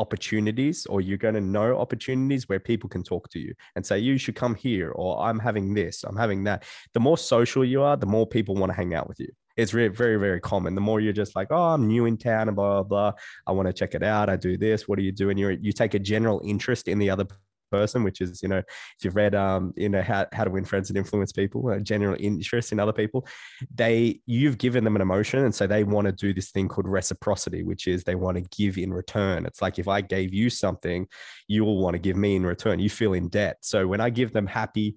opportunities or you're going to know opportunities where people can talk to you and say you should come here or i'm having this i'm having that. The more social you are the more people want to hang out with you. It's very very very common. The more you're just like oh i'm new in town and blah blah blah. I want to check it out. I do this. What do you do and you you take a general interest in the other person, which is, you know, if you've read, um, you know, how, how to win friends and influence people, a general interest in other people, they, you've given them an emotion. And so they want to do this thing called reciprocity, which is they want to give in return. It's like if I gave you something, you will want to give me in return. You feel in debt. So when I give them happy,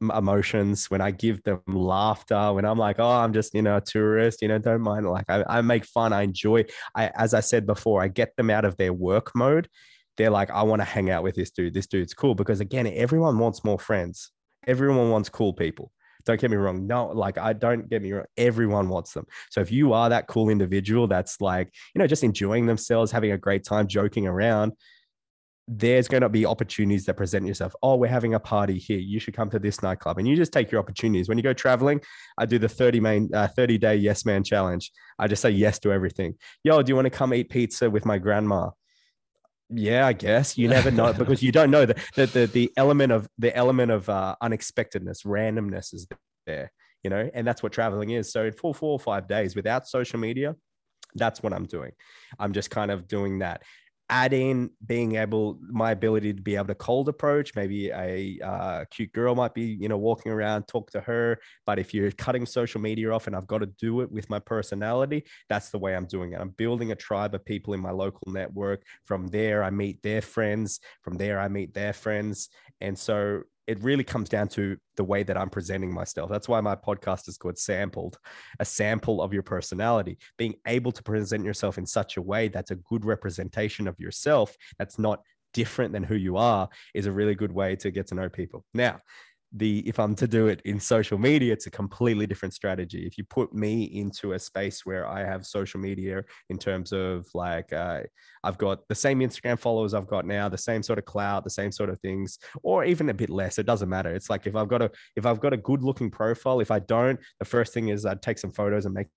emotions when i give them laughter when i'm like oh i'm just you know a tourist you know don't mind like i, I make fun i enjoy i as i said before i get them out of their work mode they're like, I want to hang out with this dude. This dude's cool because again, everyone wants more friends. Everyone wants cool people. Don't get me wrong. No, like I don't get me wrong. Everyone wants them. So if you are that cool individual that's like, you know, just enjoying themselves, having a great time, joking around, there's going to be opportunities that present yourself. Oh, we're having a party here. You should come to this nightclub, and you just take your opportunities. When you go traveling, I do the 30 main uh, 30 day yes man challenge. I just say yes to everything. Yo, do you want to come eat pizza with my grandma? Yeah, I guess you never know (laughs) because you don't know the the the, the element of the element of uh, unexpectedness, randomness is there. You know, and that's what traveling is. So for four or five days without social media, that's what I'm doing. I'm just kind of doing that add in being able my ability to be able to cold approach. Maybe a uh, cute girl might be you know walking around talk to her. But if you're cutting social media off and i've got to do it with my personality that's the way i'm doing it. I'm building a tribe of people in my local network. From there i meet their friends. From there i meet their friends. And so it really comes down to the way that I'm presenting myself. That's why my podcast is called Sampled, a sample of your personality. Being able to present yourself in such a way that's a good representation of yourself, that's not different than who you are, is a really good way to get to know people. Now, the if i'm to do it in social media it's a completely different strategy. If you put me into a space where i have social media in terms of like uh, i've got the same instagram followers i've got now the same sort of cloud the same sort of things or even a bit less it doesn't matter. It's like if i've got a if i've got a good looking profile if i don't the first thing is i'd take some photos and make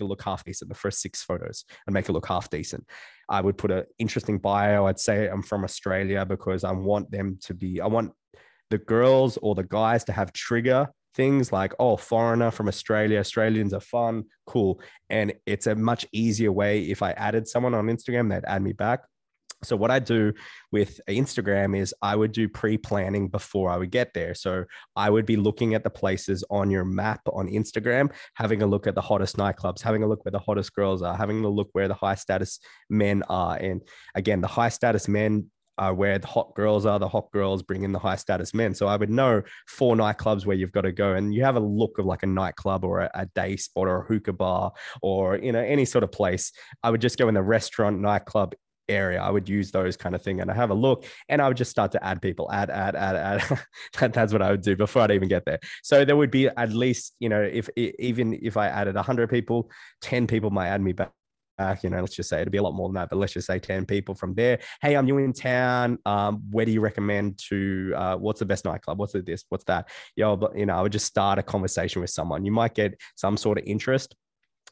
it look half decent the first six photos and make it look half decent. I would put an interesting bio. I'd say i'm from australia because i want them to be i want the girls or the guys to have trigger things like, oh, foreigner from Australia, Australians are fun, cool. And it's a much easier way. If I added someone on Instagram, they'd add me back. So what I do with Instagram is I would do pre-planning before I would get there. So I would be looking at the places on your map on Instagram, having a look at the hottest nightclubs, having a look where the hottest girls are, having a look where the high status men are. And again, the high status men where the hot girls are. The hot girls bring in the high status men. So I would know four nightclubs where you've got to go, and you have a look of like a nightclub or a, a day spot or a hookah bar or you know any sort of place. I would just go in the restaurant, nightclub area. I would use those kind of thing and I have a look and I would just start to add people, add, add, add, add. (laughs) that, that's what I would do before I'd even get there. So there would be at least, you know, if even if I added 100 people, 10 people might add me back you know, let's just say it'd be a lot more than that, but let's just say 10 people from there. Hey, I'm new in town. Um, where do you recommend to, uh, what's the best nightclub? What's this? What's that? Yo, but, you know, I would just start a conversation with someone. You might get some sort of interest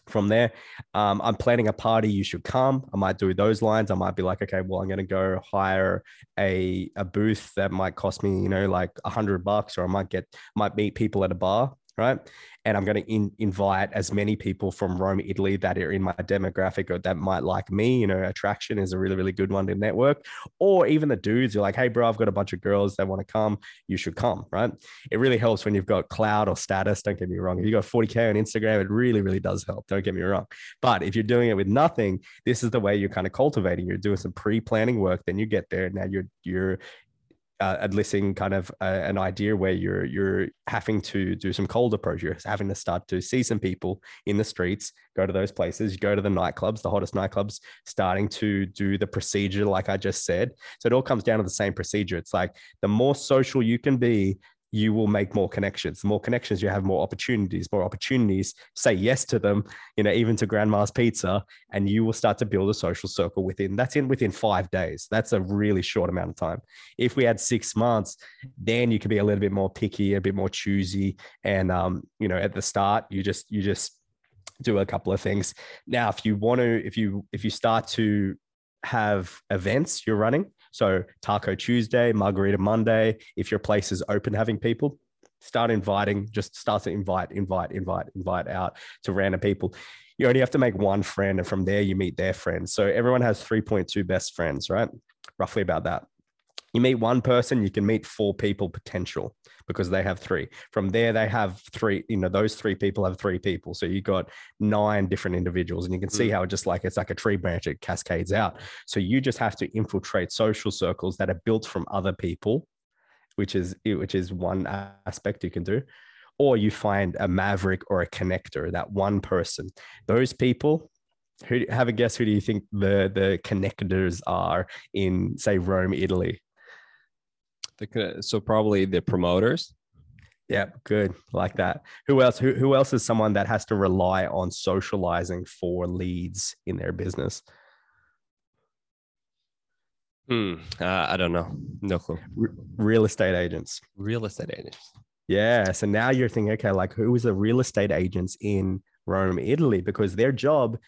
from there. Um, I'm planning a party. You should come. I might do those lines. I might be like, okay, well, I'm going to go hire a, a booth that might cost me, you know, like a hundred bucks, or I might get, might meet people at a bar right? And I'm going to in, invite as many people from Rome, Italy that are in my demographic or that might like me. You know, attraction is a really, really good one to network. Or even the dudes, you're like, hey, bro, I've got a bunch of girls that want to come. You should come, right? It really helps when you've got cloud or status. Don't get me wrong. If you got 40K on Instagram, it really, really does help. Don't get me wrong. But if you're doing it with nothing, this is the way you're kind of cultivating. You're doing some pre-planning work. Then you get there. And now you're, you're, uh, kind of uh, an idea where you're you're having to do some cold approach. You're having to start to see some people in the streets, go to those places, go to the nightclubs, the hottest nightclubs, starting to do the procedure like I just said. So it all comes down to the same procedure. It's like the more social you can be, you will make more connections. The more connections you have, more opportunities, more opportunities, say yes to them, you know, even to grandma's pizza, and you will start to build a social circle within that's in within five days. That's a really short amount of time. If we had six months, then you could be a little bit more picky, a bit more choosy. And um, you know, at the start, you just you just do a couple of things. Now, if you want to, if you if you start to have events you're running, so Taco Tuesday, Margarita Monday. If your place is open having people, start inviting, just start to invite, invite, invite, invite out to random people. You only have to make one friend, and from there you meet their friends. So everyone has 3.2 best friends, right? Roughly about that. You meet one person, you can meet four people potential because they have three. From there, they have three, you know, those three people have three people. So you got nine different individuals, and you can see mm. how it just like it's like a tree branch, it cascades out. So you just have to infiltrate social circles that are built from other people, which is which is one aspect you can do. Or you find a maverick or a connector, that one person. Those people Who have a guess? Who do you think the the connectors are in, say, Rome, Italy? The, so probably the promoters. Yeah, good. Like that. Who else? Who, who else is someone that has to rely on socializing for leads in their business? Hmm. Uh, I don't know. No clue. real estate agents. Real estate agents. Yeah. So now you're thinking, okay, like who is the real estate agents in Rome, Italy? Because their job,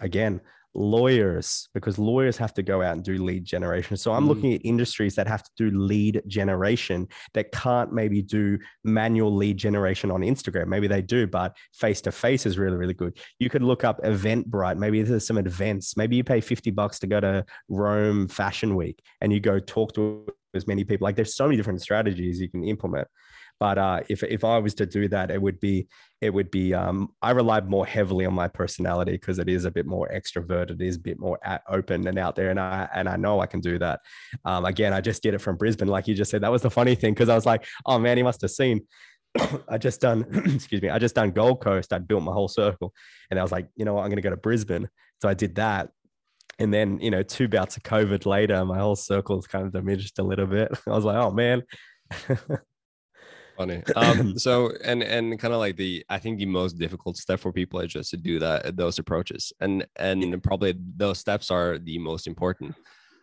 again, lawyers because lawyers have to go out and do lead generation. So I'm mm. looking at industries that have to do lead generation that can't maybe do manual lead generation on Instagram. Maybe they do, but face to face is really, really good. You could look up Eventbrite. Maybe there's some events. Maybe you pay 50 bucks to go to Rome Fashion Week and you go talk to as many people. Like there's so many different strategies you can implement. But uh, if if I was to do that, it would be it would be um, I rely more heavily on my personality because it is a bit more extroverted, it is a bit more open and out there, and I and I know I can do that. Um, again, I just did it from Brisbane, like you just said. That was the funny thing because I was like, oh man, he must have seen. (clears throat) I just done, (clears throat) excuse me, I just done Gold Coast. I built my whole circle, and I was like, you know what, I'm going to go to Brisbane. So I did that, and then you know, two bouts of COVID later, my whole circle's kind of diminished a little bit. (laughs) I was like, oh man. (laughs) funny. (laughs) Um (laughs) so and and kind of like the i think the most difficult step for people is just to do that those approaches. And and probably those steps are the most important.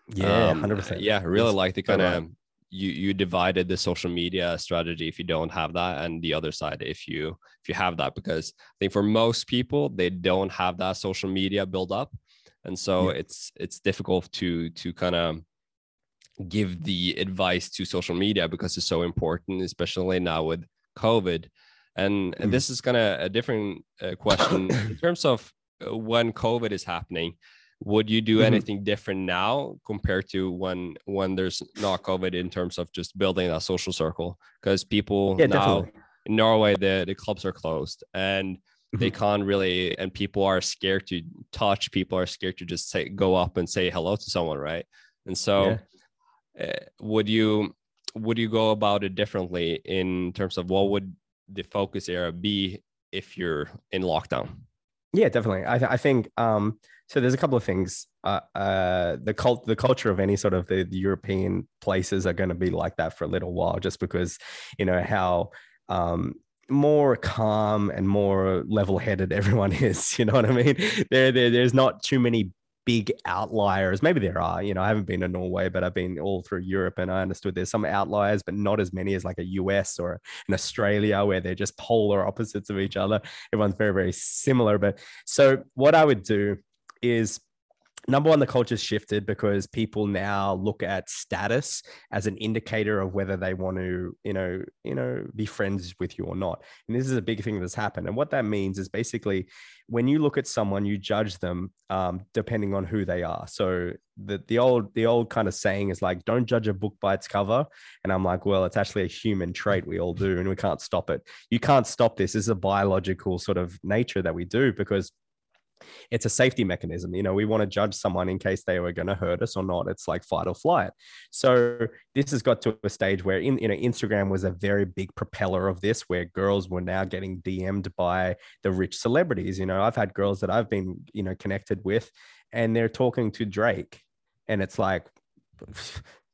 Yeah um, 100% yeah really like the kind of you you divided the social media strategy if you don't have that and the other side if you if you have that because i think for most people they don't have that social media build up. And so yeah. it's it's difficult to to kind of give the advice to social media because it's so important, especially now with COVID. And, and mm. this is kind of a different uh, question (coughs) in terms of uh, when COVID is happening. Would you do mm-hmm. anything different now compared to when when there's not COVID in terms of just building a social circle? Because people yeah, now definitely. in Norway the the clubs are closed and they mm-hmm. can't really and people are scared to touch people are scared to just say go up and say hello to someone right and so yeah would you would you go about it differently in terms of what would the focus area be if you're in lockdown? Yeah, definitely. I, th- I think um, so. There's a couple of things. Uh, uh, the cult, the culture of any sort of the, the European places are going to be like that for a little while, just because you know how um, more calm and more level-headed (laughs) everyone is. You know what I mean? There, there, there's not too many big outliers. Maybe there are, you know, I haven't been to Norway, but I've been all through Europe and I understood there's some outliers, but not as many as like a US or an Australia where they're just polar opposites of each other. Everyone's very, very similar. But so what I would do is number one, the culture's shifted because people now look at status as an indicator of whether they want to, you know, you know, be friends with you or not. And this is a big thing that's happened. And what that means is basically when you look at someone, you judge them um, depending on who they are. So the the old the old kind of saying is like, don't judge a book by its cover. And I'm like, well, it's actually a human trait we all do, and we can't stop it. You can't stop this. This is a biological sort of nature that we do because it's a safety mechanism. You know, we want to judge someone in case they were going to hurt us or not. It's like fight or flight. So this has got to a stage where in you know Instagram was a very big propeller of this, where girls were now getting DM'd by the rich celebrities. You know, I've had girls that I've been you know connected with, and they're talking to Drake, and it's like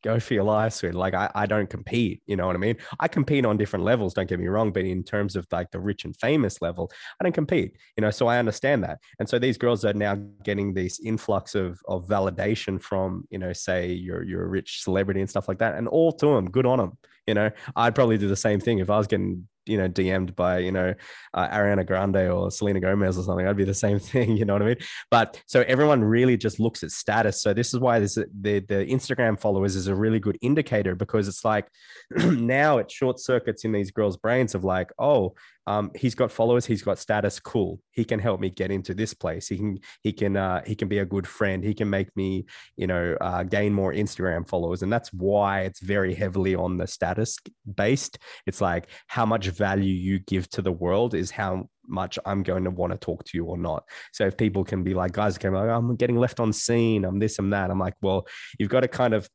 go for your life, sweet. Like I, I don't compete, you know what I mean? I compete on different levels, don't get me wrong, but in terms of like the rich and famous level, I don't compete, you know, so I understand that. And so these girls are now getting this influx of, of validation from, you know, say you're, you're a rich celebrity and stuff like that. And all to them, good on them. You know, I'd probably do the same thing if I was getting you know DM'd by you know uh, Ariana Grande or Selena Gomez or something. I'd be the same (laughs) thing. You know what I mean? But so everyone really just looks at status. So this is why this the the Instagram followers is a really good indicator because it's like (clears throat) now it short circuits in these girls' brains of like, oh, um, he's got followers, he's got status, cool. He can help me get into this place. He can he can uh, he can be a good friend. He can make me you know uh, gain more Instagram followers, and that's why it's very heavily on the status based. It's like how much value you give to the world is how much I'm going to want to talk to you or not. So if people can be like, guys I'm getting left on seen, I'm this, and that. I'm like, well, you've got to kind of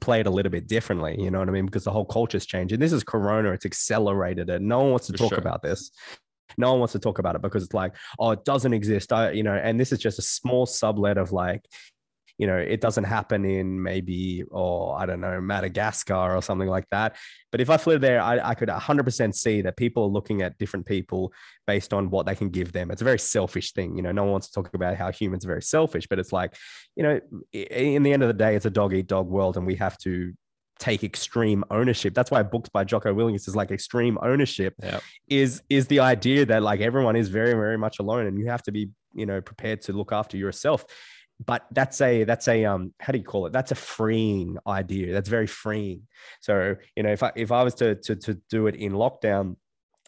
play it a little bit differently. You know what I mean? Because the whole culture's changing. This is Corona, it's accelerated it. No one wants to For talk sure. about this. no one wants to talk about it because it's like oh it doesn't exist I, you know and this is just a small sublet of like you know it doesn't happen in maybe or i don't know madagascar or something like that but if i flew there i, I could 100% see that people are looking at different people based on what they can give them it's a very selfish thing you know no one wants to talk about how humans are very selfish but it's like you know in the end of the day it's a dog eat dog world and we have to take extreme ownership. That's why books by Jocko Willink is like extreme ownership Yeah. is is the idea that like everyone is very very much alone and you have to be you know prepared to look after yourself. But that's a that's a um how do you call it? That's a freeing idea. That's very freeing. So you know if I if I was to to to do it in lockdown.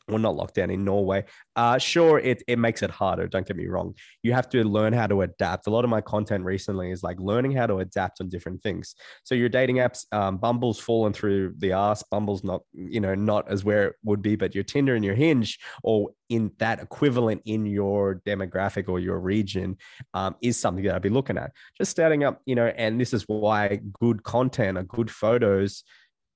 Well, not lockdown in Norway. Uh, sure, it, it makes it harder. Don't get me wrong. You have to learn how to adapt. A lot of my content recently is like learning how to adapt on different things. So your dating apps, um, Bumble's fallen through the ass. Bumble's not, you know, not as where it would be, but your Tinder and your Hinge, or in that equivalent in your demographic or your region, um, is something that I'd be looking at. Just starting up, you know, and this is why good content or good photos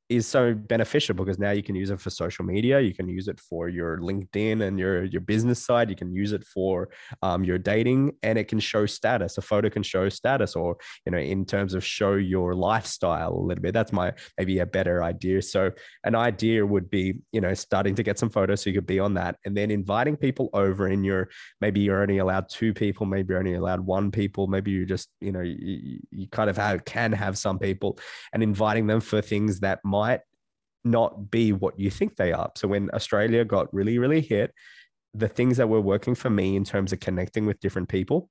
is so beneficial because now you can use it for social media you can use it for your linkedin and your your business side you can use it for um, your dating and it can show status. A photo can show status or you know in terms of show your lifestyle a little bit. That's my maybe a better idea. So an idea would be you know starting to get some photos so you could be on that and then inviting people over in your maybe you're only allowed two people maybe you're only allowed one people maybe you just you know you, you kind of have can have some people and inviting them for things that might not be what you think they are. So when Australia got really, really hit, the things that were working for me in terms of connecting with different people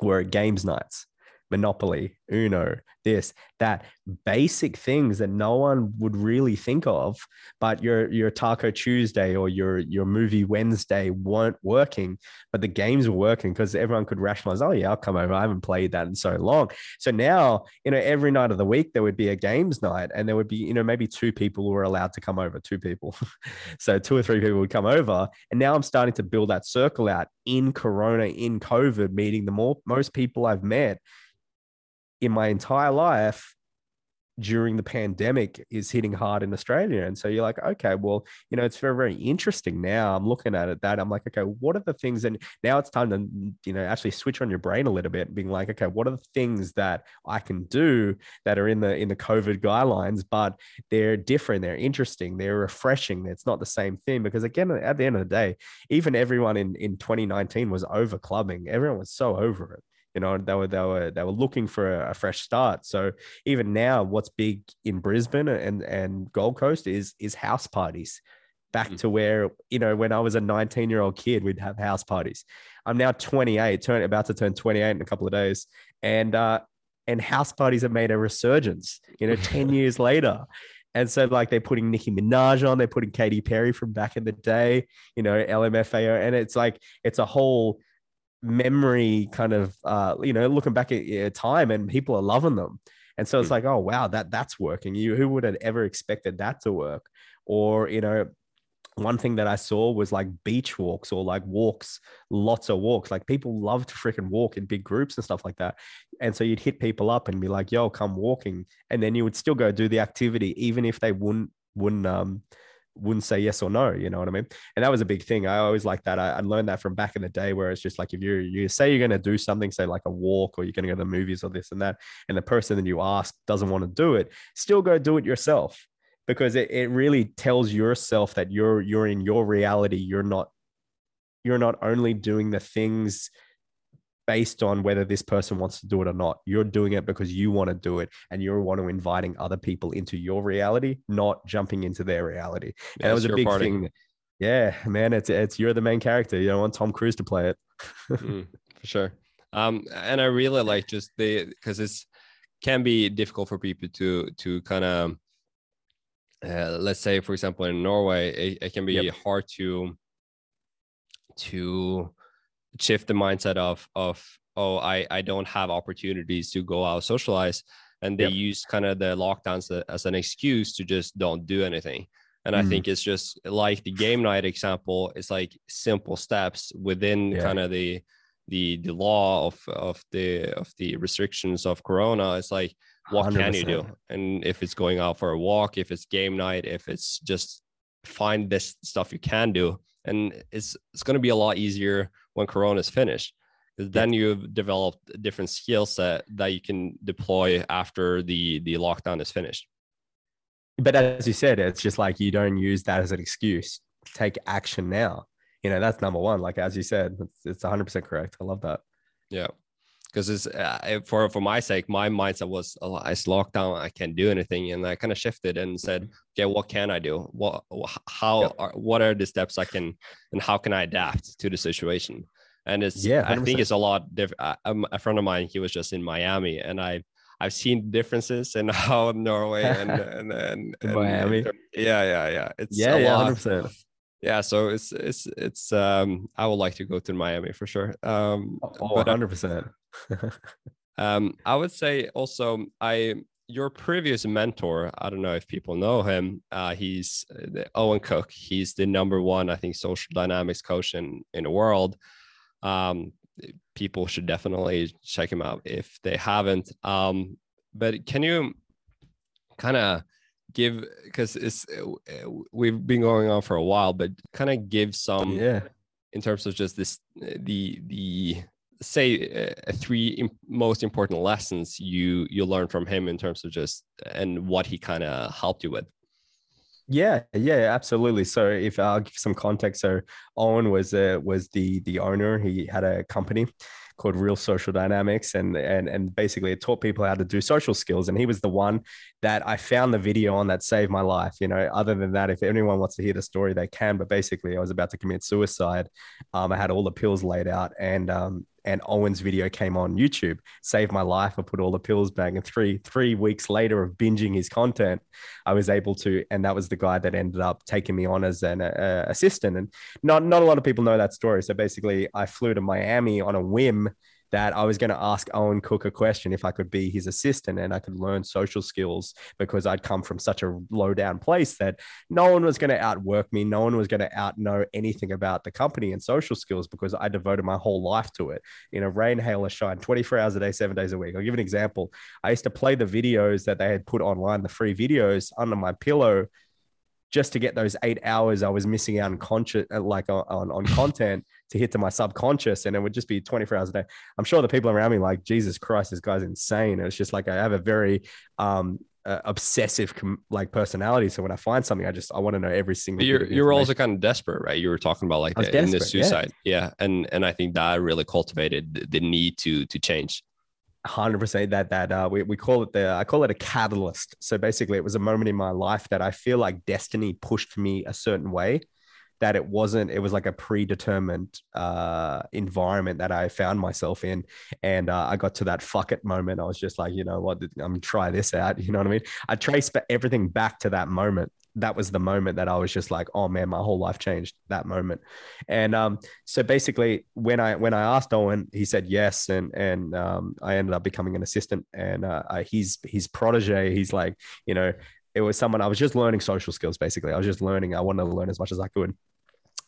were games nights, Monopoly, Uno, this, that, basic things that no one would really think of, but your your Taco Tuesday or your your movie Wednesday weren't working, but the games were working because everyone could rationalize, oh yeah, I'll come over. I haven't played that in so long. So now, you know, every night of the week there would be a games night, and there would be, you know, maybe two people were allowed to come over, two people. (laughs) so two or three people would come over. And now I'm starting to build that circle out in Corona, in COVID, meeting the more most people I've met in my entire life during the pandemic is hitting hard in Australia. And so you're like, okay, well, you know, it's very, very interesting now. I'm looking at it that I'm like, okay, what are the things? And now it's time to, you know, actually switch on your brain a little bit, being like, okay, what are the things that I can do that are in the in the COVID guidelines, but they're different, they're interesting, they're refreshing. It's not the same thing. Because again, at the end of the day, even everyone in, in 2019 was over clubbing. Everyone was so over it you know they were they were they were looking for a, a, fresh start. So even now what's big in brisbane and and gold coast is is house parties. Back mm-hmm. to where you know when i was a 19 year old kid we'd have house parties. I'm now 28 turn about to turn 28 in a couple of days. And uh and house parties have made a resurgence you know 10 (laughs) years later. And so, like, they're putting Nicki Minaj on, they're putting Katy Perry from back in the day, you know, LMFAO. And it's like, it's a whole memory kind of uh, you know looking back at your time and people are loving them and so it's hmm. like oh wow that that's working you who would have ever expected that to work or you know one thing that I saw was like beach walks or like walks, lots of walks. Like people love to freaking walk in big groups and stuff like that. And so you'd hit people up and be like, yo, come walking. And then you would still go do the activity, even if they wouldn't, wouldn't, um, wouldn't say yes or no. You know what I mean? And that was a big thing. I always like that. I, I learned that from back in the day, where it's just like if you you say you're going to do something, say like a walk, or you're going to go to the movies or this and that, and the person that you ask doesn't want to do it, still go do it yourself because it, it really tells yourself that you're you're in your reality. You're not you're not only doing the things based on whether this person wants to do it or not. You're doing it because you want to do it and you want to inviting other people into your reality, not jumping into their reality. Yeah, and that was a big party. thing. Yeah, man, it's it's you're the main character. You don't want Tom Cruise to play it. (laughs) mm, for sure. Um, and I really like just the because it's can be difficult for people to to kind of uh, let's say for example in Norway it, it can be yep. hard to to shift the mindset of of oh I I don't have opportunities to go out socialize and they yep. use kind of the lockdowns as an excuse to just don't do anything and mm-hmm. I think it's just like the game night example it's like simple steps within yeah. kind of the the the law of of the of the restrictions of corona it's like what 100%. can you do and if it's going out for a walk if it's game night if it's just find this stuff you can do and it's it's going to be a lot easier when Corona is finished because then you've developed a different skill set that you can deploy after the the lockdown is finished. But as you said, it's just like you don't use that as an excuse. Take action now. You know, that's number one. Like as you said, it's, it's 100% correct. I love that. Yeah because it's uh, for for my sake my mindset was oh, it's lockdown i can't do anything and i kind of shifted and said okay what can i do what how are, what are the steps i can and how can i adapt to the situation and it's yeah 100%. i think it's a lot different um, a friend of mine he was just in miami and i I've seen differences in (laughs) how Norway and and, and, (laughs) and Miami. Yeah, yeah, yeah. It's yeah, yeah, yeah so it's it's it's um i would like to go to miami for sure um oh, 100% (laughs) um i would say also i your previous mentor i don't know if people know him uh he's uh, owen cook. He's the number one i think social dynamics coach in in the world. Um people should definitely check him out if they haven't um but can you kind of give because it's uh, we've been going on for a while but kind of give some yeah in terms of just this uh, the the say uh, three most important lessons you you learned from him in terms of just and what he kind of helped you with yeah, yeah, absolutely. So if I'll give some context, so Owen was uh, was the the owner. He had a company called Real Social Dynamics, and and and basically it taught people how to do social skills. And he was the one that I found the video on that saved my life. You know, other than that, if anyone wants to hear the story, they can. But basically, I was about to commit suicide. Um, I had all the pills laid out, and um, and Owen's video came on YouTube, saved my life. I put all the pills back, and three three weeks later of binging his content, I was able to, and that was the guy that ended up taking me on as an uh, assistant. And not not a lot of people know that story. So basically, I flew to Miami on a whim that I was going to ask Owen Cook a question if I could be his assistant and I could learn social skills because I'd come from such a low down place that no one was going to outwork me. No one was going to out know anything about the company and social skills because I devoted my whole life to it. You know, rain, hail, or shine, 24 hours a day, seven days a week. I'll give an example. I used to play the videos that they had put online, the free videos under my pillow just to get those eight hours I was missing out on conscious, uh, like on, on content to hit to my subconscious. And it would just be 24 hours a day. I'm sure the people around me, like, Jesus Christ, this guy's insane. And it's just like, I have a very, um, uh, obsessive com- like personality. So when I find something, I just I want to know every single. You're you're also kind of desperate, right? You were talking about like the, in this suicide, yeah. yeah. and and I think that really cultivated the need to to change hundred percent that that uh, we, we call it the I call it a catalyst. So basically, it was a moment in my life that I feel like destiny pushed me a certain way. That it wasn't. It was like a predetermined uh, environment that I found myself in, and uh, I got to that fuck it moment. I was just like, you know what, I'm gonna try this out. (laughs) You know what I mean? I traced everything back to that moment, that was the moment that I was just like, oh man, my whole life changed that moment. And um, so basically, when I when I asked Owen, he said yes, and and um, I ended up becoming an assistant. And uh, he's his protege. He's like, you know, it was someone I was just learning social skills. Basically, I was just learning. I wanted to learn as much as I could.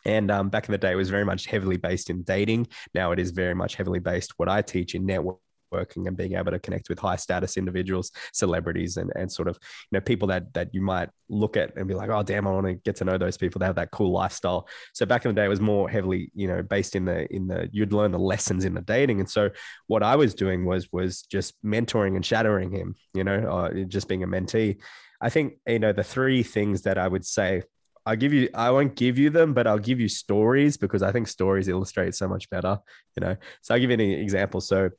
And um, back in the day, it was very much heavily based in dating. Now it is very much heavily based what I teach in network networking and being able to connect with high status individuals, celebrities, and and sort of you know people that that you might look at and be like, oh damn, I want to get to know those people. They have that cool lifestyle. So back in the day, it was more heavily you know based in the in the you'd learn the lessons in the dating. And so what I was doing was was just mentoring and shadowing him. You know, uh, just being a mentee. I think you know the three things that I would say I'll give you, I won't give you them, but I'll give you stories because I think stories illustrate so much better, you know. So I'll give you an example. So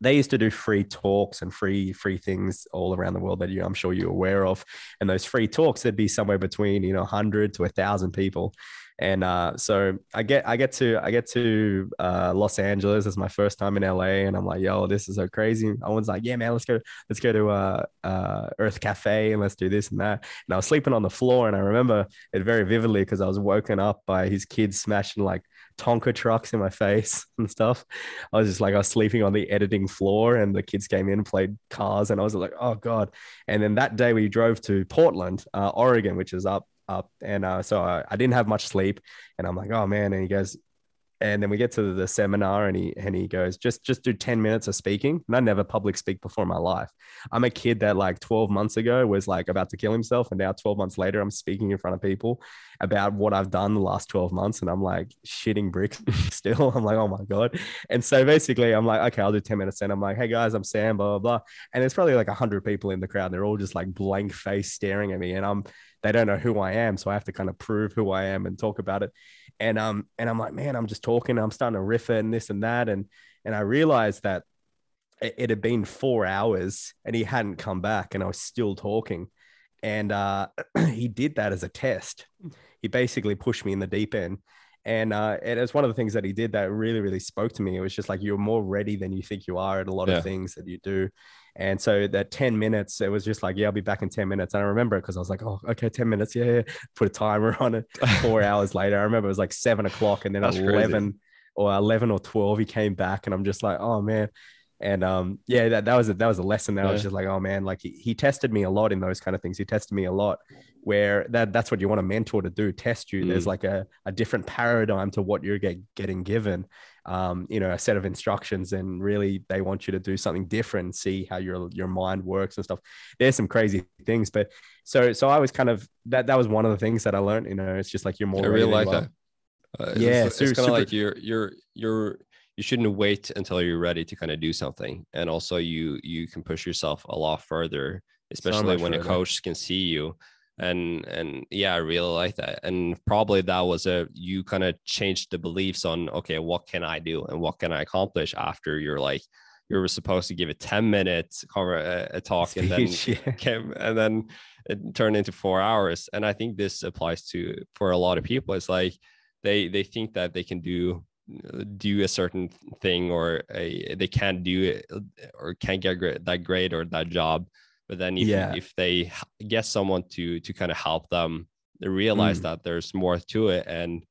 they used to do free talks and free free things all around the world that you I'm sure you're aware of. And those free talks, there'd be somewhere between you know 100 to a thousand people. And uh, so I get I get to I get to uh, Los Angeles. It's my first time in LA, and I'm like, yo, this is so crazy. I was like, yeah, man, let's go let's go to uh, uh, Earth Cafe and let's do this and that. And I was sleeping on the floor, and I remember it very vividly because I was woken up by his kids smashing like Tonka trucks in my face (laughs) and stuff. I was just like, I was sleeping on the editing floor and the kids came in played cars. And I was like, oh God. And then that day we drove to Portland, uh, Oregon, which is up, up. And uh, so I, I didn't have much sleep. And I'm like, oh man. And he goes, and then we get to the seminar and he and he goes just just do 10 minutes of speaking. And i never public speak before in my life. I'm a kid that like 12 months ago was like about to kill himself and now 12 months later i'm speaking in front of people about what i've done the last 12 months and i'm like shitting bricks (laughs) still. I'm like oh my god. And so basically i'm like okay i'll do 10 minutes and i'm like hey guys i'm sam blah blah blah. And there's probably like 100 people in the crowd they're all just like blank face staring at me and i'm they don't know who i am so i have to kind of prove who i am and talk about it and um and I'm like, man, I'm just talking, I'm starting to riff it and this and that, and and I realized that it, it had been four hours and he hadn't come back, and I was still talking, and uh, (clears throat) he did that as a test. He basically pushed me in the deep end. And uh, it was one of the things that he did that really, really spoke to me. It was just like you're more ready than you think you are at a lot yeah. of things that you do. And so that 10 minutes, it was just like, yeah, I'll be back in 10 minutes. And I remember it because I was like, oh, okay, 10 minutes. Yeah, yeah. Put a timer on it. (laughs) Four hours later, I remember it was like seven o'clock and then That's 11 crazy. or 11 or 12, he came back and I'm just like, oh man. And um, yeah, that, that was a, that was a lesson that yeah. I was just like, oh man, like he, he tested me a lot in those kind of things. He tested me a lot where that that's what you want a mentor to do, test you. Mm. There's like a, a different paradigm to what you're get, getting given um, you know, a set of instructions, and really they want you to do something different, see how your your mind works and stuff. There's some crazy things, but so so I was kind of that that was one of the things that I learned. You know, it's just like you're more. I really like that. Uh, yeah, it's, it's kind of like you're you're you're you shouldn't wait until you're ready to kind of do something, and also you you can push yourself a lot further, especially so when further. a coach can see you and and yeah i really like that and probably that was a you kind of changed the beliefs on okay what can i do and what can i accomplish after you're like you were supposed to give a 10 minutes cover a, a talk Speech, and then (laughs) yeah. (laughs) came, and then it turned into four hours and i think this applies to for a lot of people it's like they they think that they can do do a certain thing or a, they can't do it or can't get that grade or that job but then if, yeah. if they get someone to to kind of help them they realize mm. that there's more to it and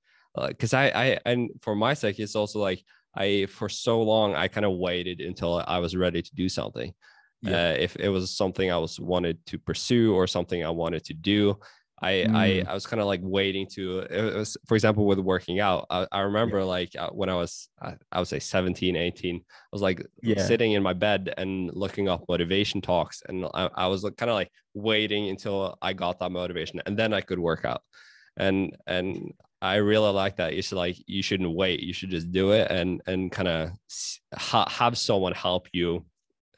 because uh, I I and for my sake it's also like I for so long I kind of waited until I was ready to do something. Yeah. Uh, if it was something I was wanted to pursue or something I wanted to do, I mm. I, I was kind of like waiting to it was for example with working out I, I remember yeah. like uh, when I was I, I, would say 17 18 I was like yeah. sitting in my bed and looking up motivation talks and I, I was kind of like waiting until I got that motivation and then I could work out and and I really like that it's like you shouldn't wait you should just do it and and kind of ha- have someone help you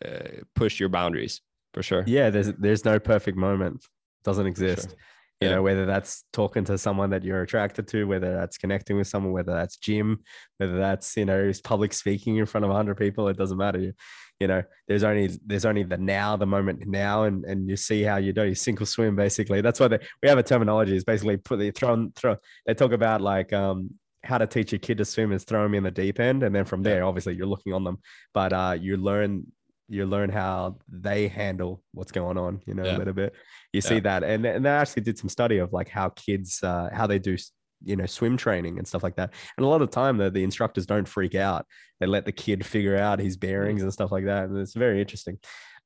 uh, push your boundaries for sure yeah there's there's no perfect moment doesn't exist sure you yeah. know whether that's talking to someone that you're attracted to whether that's connecting with someone whether that's gym whether that's you know public speaking in front of 100 people it doesn't matter. You, you know there's only there's only the now the moment now and and you see how you do you sink or swim basically. That's why they, we have a terminology is basically put the throw throw they talk about like um how to teach a kid to swim is throw them in the deep end and then from there obviously you're looking on them. But uh you learn you learn how they handle what's going on you know yeah. a little bit. You yeah. see that and, and they actually did some study of like how kids uh, how they do you know swim training and stuff like that. And a lot of the time the, the instructors don't freak out. They let the kid figure out his bearings and stuff like that and it's very interesting.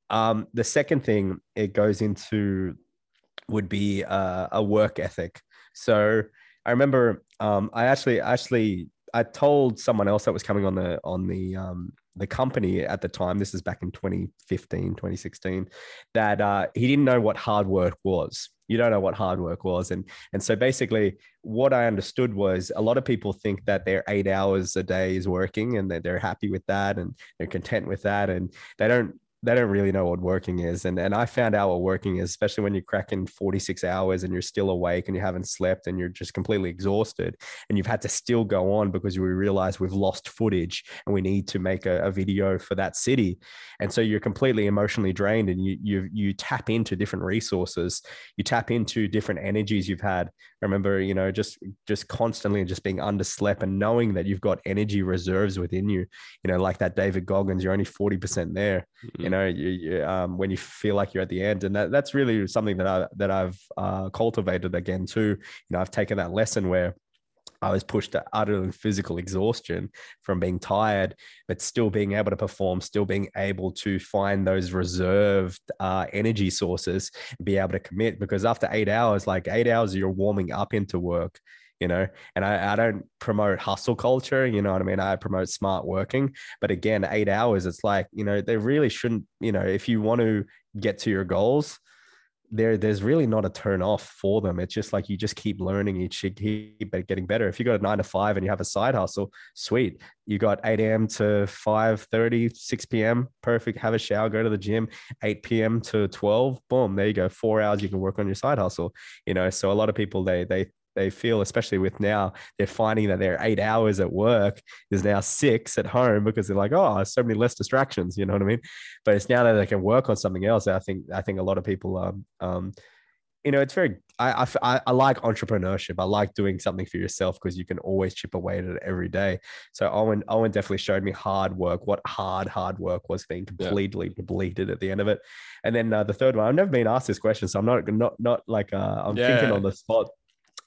Um, the second thing it goes into would be uh, a work ethic. So i remember um, i actually actually i told someone else that was coming on the on the um, the company at the time, this is back in 2015, 2016, that uh, he didn't know what hard work was. You don't know what hard work was. And, and so basically, what I understood was a lot of people think that their eight hours a day is working and that they're happy with that and they're content with that. And they don't they don't really know what working is. And, and I found out what working is, especially when you're cracking 46 hours and you're still awake and you haven't slept and you're just completely exhausted and you've had to still go on because we realize we've lost footage and we need to make a, a video for that city. And so you're completely emotionally drained and you, you, you tap into different resources. You tap into different energies you've had. I remember, you know, just, just constantly just being underslept and knowing that you've got energy reserves within you, you know, like that David Goggins, you're only 40% there. Mm-hmm know you, you, um, when you feel like you're at the end and that, that's really something that i that i've uh, cultivated again too you know i've taken that lesson where I was pushed to utter physical exhaustion from being tired, but still being able to perform, still being able to find those reserved uh, energy sources, be able to commit. Because after eight hours, like eight hours, you're warming up into work you know? And I, I don't promote hustle culture you know what i mean? I promote smart working. But again eight hours it's like you know they really shouldn't you know if you want to get to your goals there there's really not a turn off for them. It's just like you just keep learning each keep getting better. If you got a nine to five and you have a side hustle sweet. You got 8 a.m to 5 30 6 p.m perfect. Have a shower go to the gym 8 p.m to 12 boom there you go. Four hours you can work on your side hustle you know? So a lot of people they they they feel, especially with now, they're finding that their eight hours at work is now six at home because they're like, oh, so many less distractions. You know what I mean? But it's now that they can work on something else. I think I think a lot of people, um, um, you know, it's very. I, I I like entrepreneurship. I like doing something for yourself because you can always chip away at it every day. So Owen Owen definitely showed me hard work. What hard hard work was being completely yeah. depleted at the end of it. And then uh, the third one, I've never been asked this question, so I'm not not not like uh, I'm yeah. thinking on the spot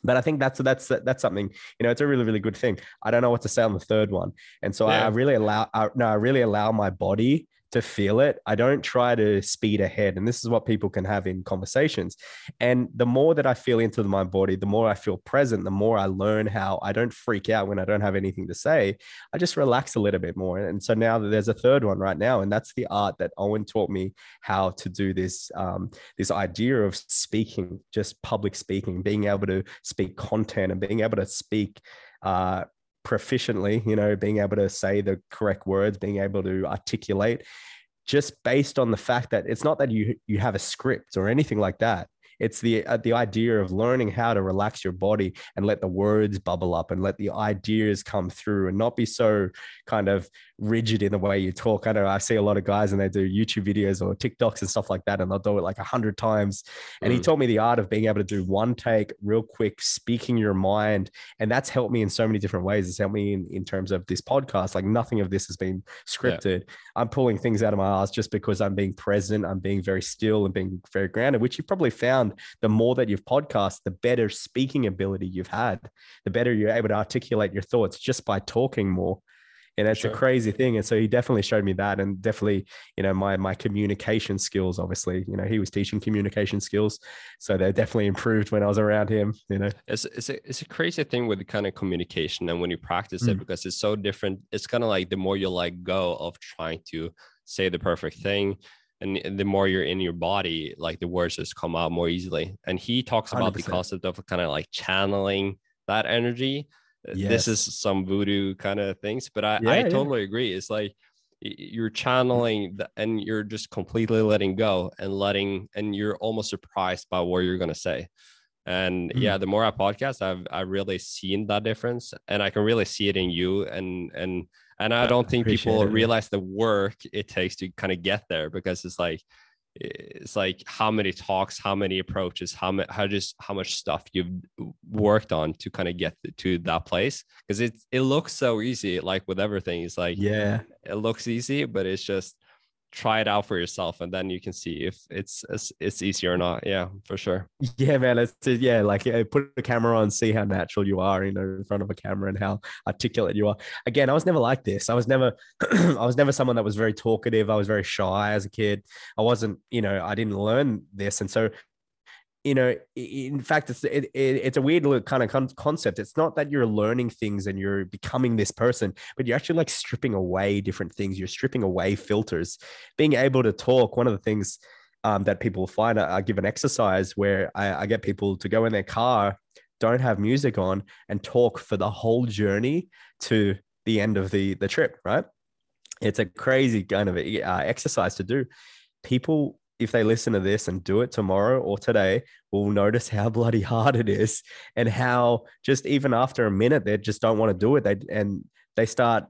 but I think that's that's that's something you know it's a really really good thing. I don't know what to say on the third one, and so yeah. I, I really allow I, no I really allow my body to feel it. I don't try to speed ahead. And this is what people can have in conversations. And the more that I feel into my body, the more I feel present, the more I learn how I don't freak out when I don't have anything to say. I just relax a little bit more. And so now that there's a third one right now, and that's the art that Owen taught me how to do this, um, this idea of speaking, just public speaking, being able to speak content and being able to speak uh, proficiently, you know, being able to say the correct words, being able to articulate, just based on the fact that it's not that you you have a script or anything like that. It's the uh, the idea of learning how to relax your body and let the words bubble up and let the ideas come through and not be so kind of rigid in the way you talk. I know I see a lot of guys and they do YouTube videos or TikToks and stuff like that, and they'll do it like a hundred times. And mm. he taught me the art of being able to do one take, real quick, speaking your mind, and that's helped me in so many different ways. It's helped me in, in terms of this podcast. Like nothing of this has been scripted. Yeah. I'm pulling things out of my ass just because I'm being present. I'm being very still and being very grounded, which you probably found the more that you've podcast, the better speaking ability you've had, the better you're able to articulate your thoughts just by talking more and it's sure. a crazy thing and so he definitely showed me that and definitely you know my my communication skills obviously you know he was teaching communication skills so they definitely improved when i was around him you know it's, it's, a, it's a crazy thing with the kind of communication and when you practice mm. it because it's so different it's kind of like the more you let go of trying to say the perfect thing and the more you're in your body like the words just come out more easily and he talks about 100%. the concept of kind of like channeling that energy yes. this is some voodoo kind of things but i, yeah, I totally yeah. agree it's like you're channeling the, and you're just completely letting go and letting and you're almost surprised by what you're going to say and mm yeah the more i podcast i've i really seen that difference and i can really see it in you and and and i don't think people it. realize the work it takes to kind of get there because it's like it's like how many talks how many approaches how much how just how much stuff you've worked on to kind of get to that place. Because it it looks so easy like with everything it's like yeah. it looks easy but it's just try it out for yourself and then you can see if it's it's, it's easy or not. Yeah for sure. Yeah man it's yeah like yeah, put a camera on see how natural you are you know in front of a camera and how articulate you are. Again i was never like this. I was never (clears throat) i was never someone that was very talkative. I was very shy as a kid. I wasn't you know i didn't learn this and so you know in fact it's it, it, it's a weird kind of con- concept. It's not that you're learning things and you're becoming this person but you're actually like stripping away different things. You're stripping away filters. Being able to talk one of the things um, that people find I, I, give an exercise where I, I get people to go in their car don't have music on and talk for the whole journey to the end of the the trip right? It's a crazy kind of uh, exercise to do. People if they listen to this and do it tomorrow or today, will notice how (laughs) bloody hard it is and how just even after a minute they just don't want to do it. They and they start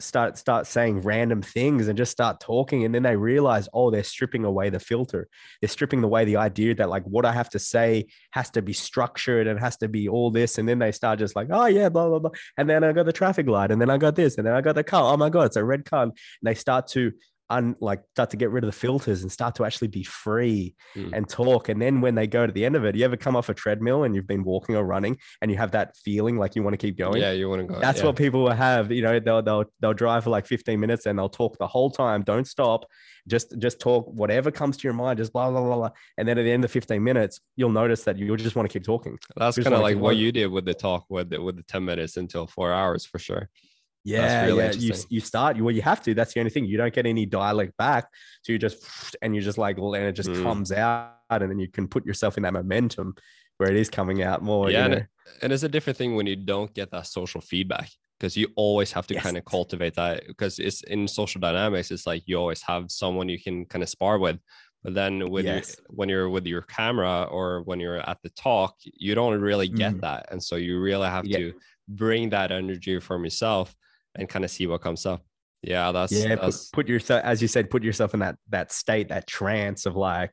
start start saying random things and just start talking and then they realize oh they're stripping away the filter. They're stripping away the idea that like what i have to say has to be structured and has to be all this. And then they start just like oh yeah blah blah blah. And then i got the traffic light and then i got this and then i got the car. Oh my god it's a red car. And they start to like start to get rid of the filters and start to actually be free Mm. and talk. And then when they go to the end of it, you ever come off a treadmill and you've been walking or running and you have that feeling like you want to keep going? yeah, you want to go. That's yeah. what people will have. You know, they'll they'll they'll drive for like 15 minutes and they'll talk the whole time. Don't stop. Just just talk whatever comes to your mind. Just blah blah blah blah. And then at the end of 15 minutes, you'll notice that you'll just want to keep talking. That's kind of like what going. you did with the talk with the, with the 10 minutes until four hours for sure. Yeah, really yeah. You you start you well, you have to. That's the only thing. You don't get any dialect back, so you just and you just like and it just Mm. comes out, and then you can put yourself in that momentum where it is coming out more. Yeah, you and know? And it's a different thing when you don't get that social feedback because you always have to Yes. kind of cultivate that because it's in social dynamics. It's like you always have someone you can kind of spar with. But then with Yes. your, when you're with your camera or when you're at the talk, you don't really get Mm. that. And so you really have Yeah. to bring that energy from yourself and kind of see what comes up. Yeah, that's yeah put, put yourself as you said put yourself in that that state that trance of like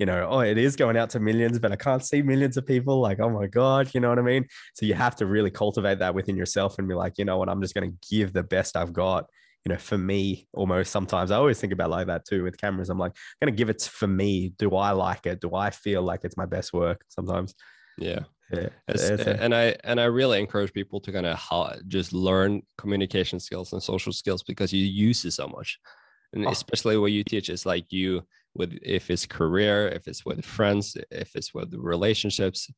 you know oh it is going out to millions but i can't see millions of people like oh my god you know what i mean? So you have to really cultivate that within yourself and be like you know what? I'm just going to give the best i've got you know for me almost sometimes. I always think about like that too with cameras. I'm like i'm going to give it for me. Do i like it? Do i feel like it's my best work? sometimes yeah. yeah and I and I really encourage people to kind of how, just learn communication skills and social skills because you use it so much, and Oh. especially what you teach is like you with if it's career, if it's with friends, if it's with relationships,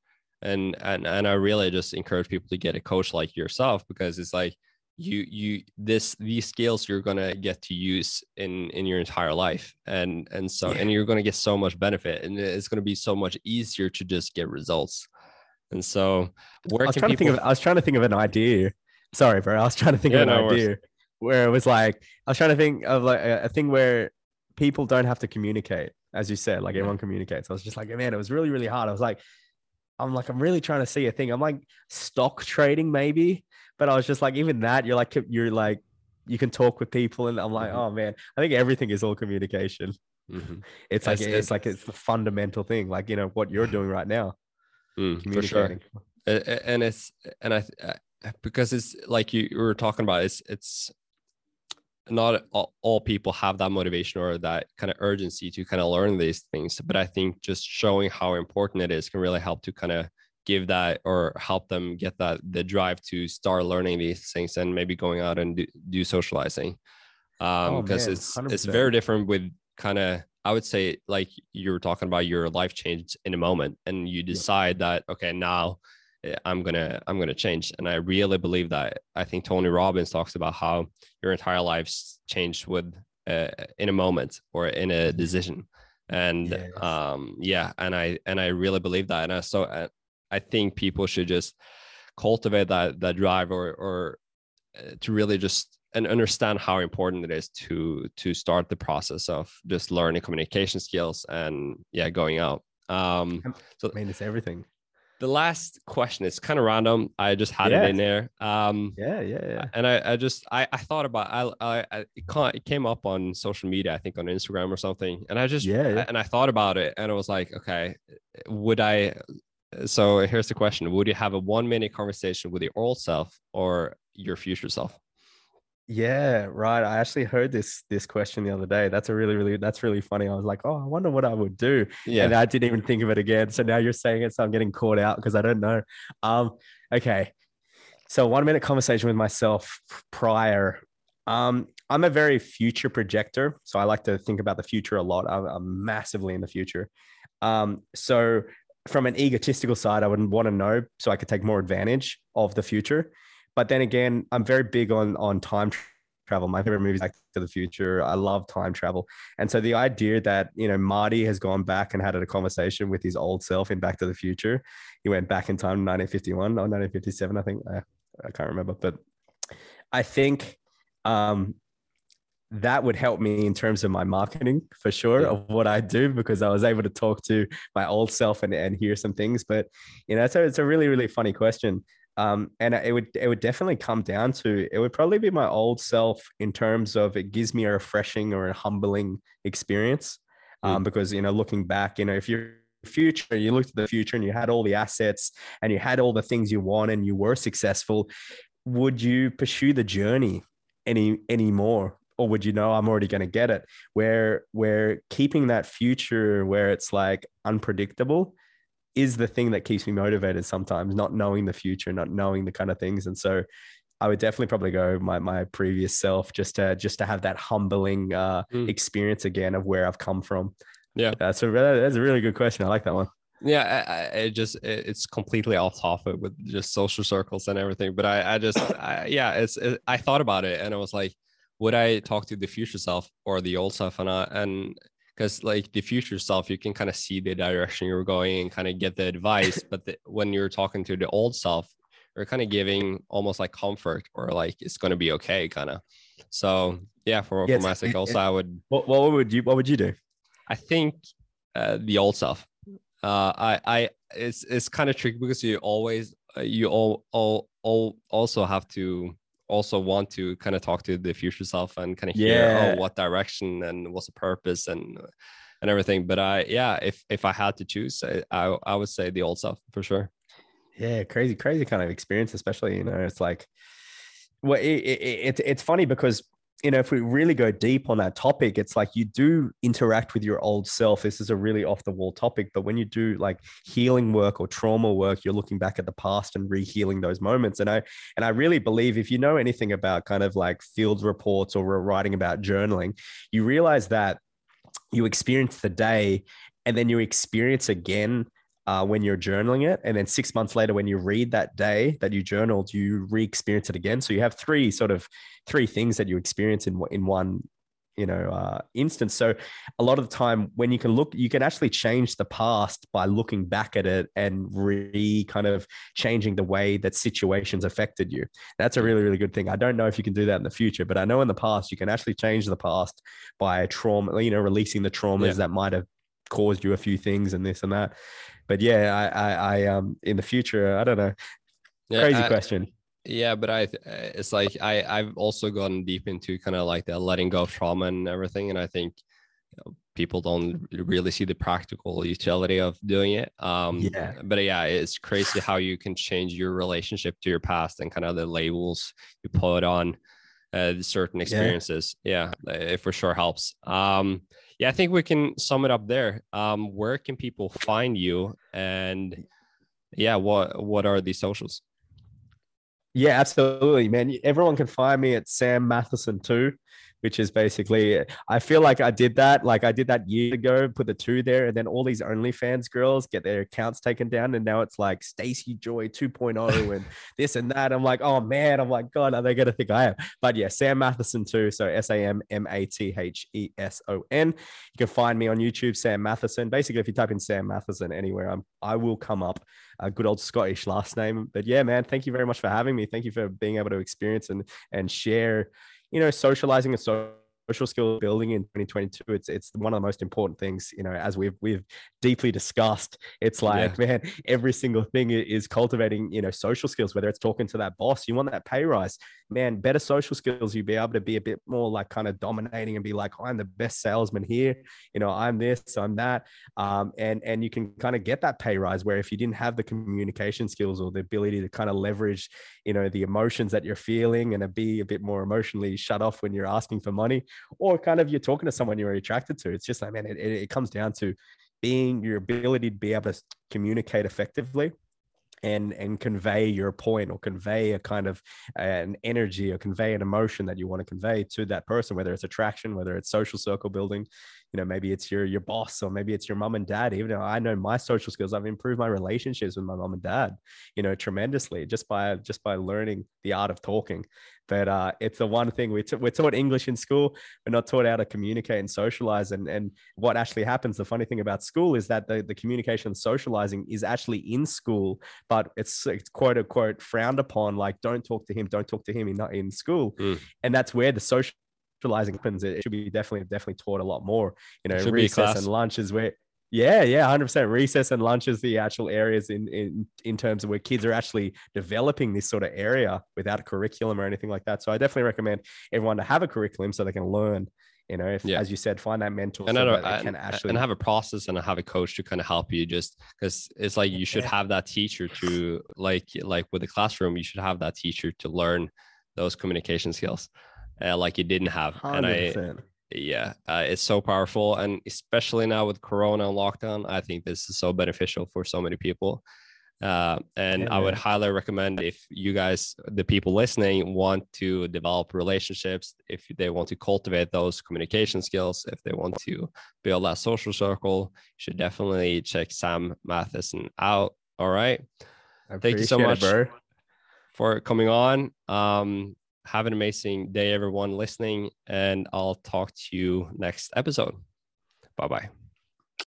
and and and I really just encourage people to get a coach like yourself because it's like you you this these skills you're gonna get to use in in your entire life and and so Yeah. and you're gonna get so much benefit and it's gonna be so much easier to just get results and so where I was can trying to think of I was trying to think of an idea. Sorry, bro. I was trying to think Yeah, of an no idea where it was like I was trying to think of like a, a thing where people don't have to communicate, as you said, like everyone mm-hmm. communicates. I was just like, man, it was really, really hard. I was like, I'm like, I'm really trying to see a thing. I'm like stock trading, maybe, but I was just like, even that, you're like, you're like, you can talk with people, and I'm like, Mhm. oh man, I think everything is all communication. Mhm. (laughs) It's like It's- it's, like it's the fundamental thing, like you know what you're doing right now, Mm, for sure communicating. A- a- and it's and I because it's like you, you were talking about it's it's not all, all people have that motivation or that kind of urgency to kind of learn these things but i think just showing how important it is can really help to kind of give that or help them get that the drive to start learning these things and maybe going out and do, do socializing. Um Oh, because man, it's it's 100%. very different with kind of i would say like you were talking about your life change in a moment and you decide that okay now eh, i'm gonna i'm gonna change. And i really believe that. I think tony robbins talks about how your entire life's changed with uh, in a moment or in a decision. And Yes. um yeah and i and i really believe that. And I, so I, think people should just cultivate that that drive or or uh, to really just and understand how important it is to to start the process of just learning communication skills and yeah going out um I mean, it's everything. the last question is kind of random i just had Yeah. it in there um Yeah, yeah, yeah. and I, I just I, I thought about I, I I it came up on social media I think on Instagram or something and I just Yeah, yeah. and I thought about it and I was like okay would I so here's the question would you have a one minute conversation with your old self or your future self Yeah, right. I actually heard this this question the other day. That's a really, really that's really funny. I was like, oh, I wonder what I would do. yeah And I didn't even think of it again. So now you're saying it, so I'm getting caught out because I don't know. Um, okay. So one minute conversation with myself prior. Um, I'm a very future projector, so I like to think about the future a lot. I'm, I'm massively in the future. Um, so from an egotistical side, I would want to know so I could take more advantage of the future. But then again, I'm very big on on time travel. My favorite movie is Back to the Future. I love time travel. And so the idea that, you know, Marty has gone back and had a conversation with his old self in Back to the Future. He went back in time 1951 or 1957, I think. I, I can't remember. But I think um, that would help me in terms of my marketing for sure Yeah. of what I do because I was able to talk to my old self and, and hear some things. But, you know, so it's a really, really funny question. Um, and it would it would definitely come down to it would probably be my old self in terms of it gives me a refreshing or a humbling experience. Um, because you know, looking back, you know, if you're future, you looked at the future and you had all the assets and you had all the things you want and you were successful, would you pursue the journey any anymore? Or would you know i'm already going to get it where where keeping that future where it's like unpredictable is the thing that keeps me motivated sometimes not knowing the future not knowing the kind of things and so I would definitely probably go my my previous self just to just to have that humbling uh, mm. experience again of where I've come from. Yeah, that's a that's a really good question. I like that one. Yeah, I, I, it just it, it's completely off topic with just social circles and everything. But I I just I, yeah, it's it, I thought about it and I was like, would I talk to the future self or the old self? And I, and because like the future self, you can kind of see the direction you're going and kind of get the advice. but the, when you're talking to the old self, you're kind of giving almost like comfort or like it's going to be okay kind of so yeah for, yeah, for myself also i would what, what would you what would you do i think uh, the old self uh i i it's it's kind of tricky because you always uh, you all, all all also have to also want to kind of talk to the future self and kind of hear oh, yeah. oh what direction and what's the purpose and and everything but i yeah if if i had to choose I, I, I would say the old self for sure yeah, crazy, crazy kind of experience, especially, you know, it's like, well, it, it, it, it's funny because, you know, if we really go deep on that topic, it's like you do interact with your old self. This is a really off the wall topic, but when you do like healing work or trauma work, you're looking back at the past and re-healing those moments. And I, and I really believe if you know anything about kind of like field reports or writing about journaling, you realize that you experience the day and then you experience again uh, when you're journaling it. And then six months later, when you read that day that you journaled, you re experience it again. So you have three sort of three things that you experience in, in one you know uh, instance so a lot of the time when you can look you can actually change the past by looking back at it and re kind of changing the way that situations affected you that's a really really good thing i don't know if you can do that in the future but i know in the past you can actually change the past by trauma you know releasing the traumas yeah. that might have caused you a few things and this and that but yeah, I, I, I um, in the future, I don't know. Yeah, Crazy I, question. Yeah, but I, it's like I, I've also gotten deep into kind of like the letting go of trauma and everything, and I think you know, people don't really see the practical utility of doing it. Um, yeah. But yeah, it's crazy how you can change your relationship to your past and kind of the labels you put on uh, certain experiences. Yeah. yeah, it for sure helps. Um, yeah, I think we can sum it up there. Um, where can people find you? And yeah, what what are the socials? Yeah, absolutely, man. Everyone can find me at Sam Matheson too which is basically I feel like I did that. Like I did that years ago, put the two there, and then all these OnlyFans girls get their accounts taken down, and now it's like Stacey Joy 2.0 and (laughs) this and that. I'm like, oh man, I'm like, God, are they gonna think I am? But yeah, Sam Matheson too. So S A M M A T H E S O N. You can find me on YouTube, Sam Matheson. Basically, if you type in Sam Matheson anywhere, I'm I will come up. A good old Scottish last name. But yeah, man, thank you very much for having me. Thank you for being able to experience and and share you know, socializing and so social skill building in 2022 it's it's one of the most important things you know as we've we've deeply discussed. It's like yeah. (laughs) man every single thing is cultivating you know social skills whether it's talking to that boss you want that pay rise. Man better social skills you'll be able to be a bit more like kind of dominating and be like i'm the best salesman here. You know i'm this i'm that. Um, and and you can kind of get that pay rise where if you didn't have the communication skills or the ability to kind of leverage you know the emotions that you're feeling and be a bit more emotionally shut off when you're asking for money or kind of you're talking to someone you're attracted to. It's just like, man, it, it comes down to being your ability to be able to communicate effectively and and convey your point or convey a kind of an energy or convey an emotion that you want to convey to that person whether it's attraction whether it's social circle building you know maybe it's your your boss or maybe it's your mom and dad even though i know my social skills i've improved my relationships with my mom and dad you know tremendously just by just by learning the art of talking but uh, it's the one thing we t- we're taught English in school. We're not taught how to communicate and socialize. And, and what actually happens, the funny thing about school is that the, the communication and socializing is actually in school, but it's, it's quote unquote frowned upon. Like, don't talk to him, don't talk to him in, in school. Mm. And that's where the social socializing happens. It should be definitely definitely taught a lot more. You know, recess and lunch is where yeah, yeah, hundred percent. Recess and lunch is the actual areas in in in terms of where kids are actually developing this sort of area without a curriculum or anything like that. So I definitely recommend everyone to have a curriculum so they can learn. You know, if yeah. as you said, find that mentor and, so that can actually and have a process and have a coach to kind of help you. Just because it's like you should have that teacher to like like with the classroom, you should have that teacher to learn those communication skills uh, like you didn't have. And I, yeah, uh, it's so powerful. And especially now with Corona and lockdown, I think this is so beneficial for so many people. Uh, and Yeah, I would highly recommend if you guys, the people listening, want to develop relationships, if they want to cultivate those communication skills, if they want to build that social circle, you should definitely check Sam Matheson out. All right. Thank you so appreciate it, much. For coming on. Um, have an amazing day, everyone listening, and I'll talk to you next episode. Bye bye.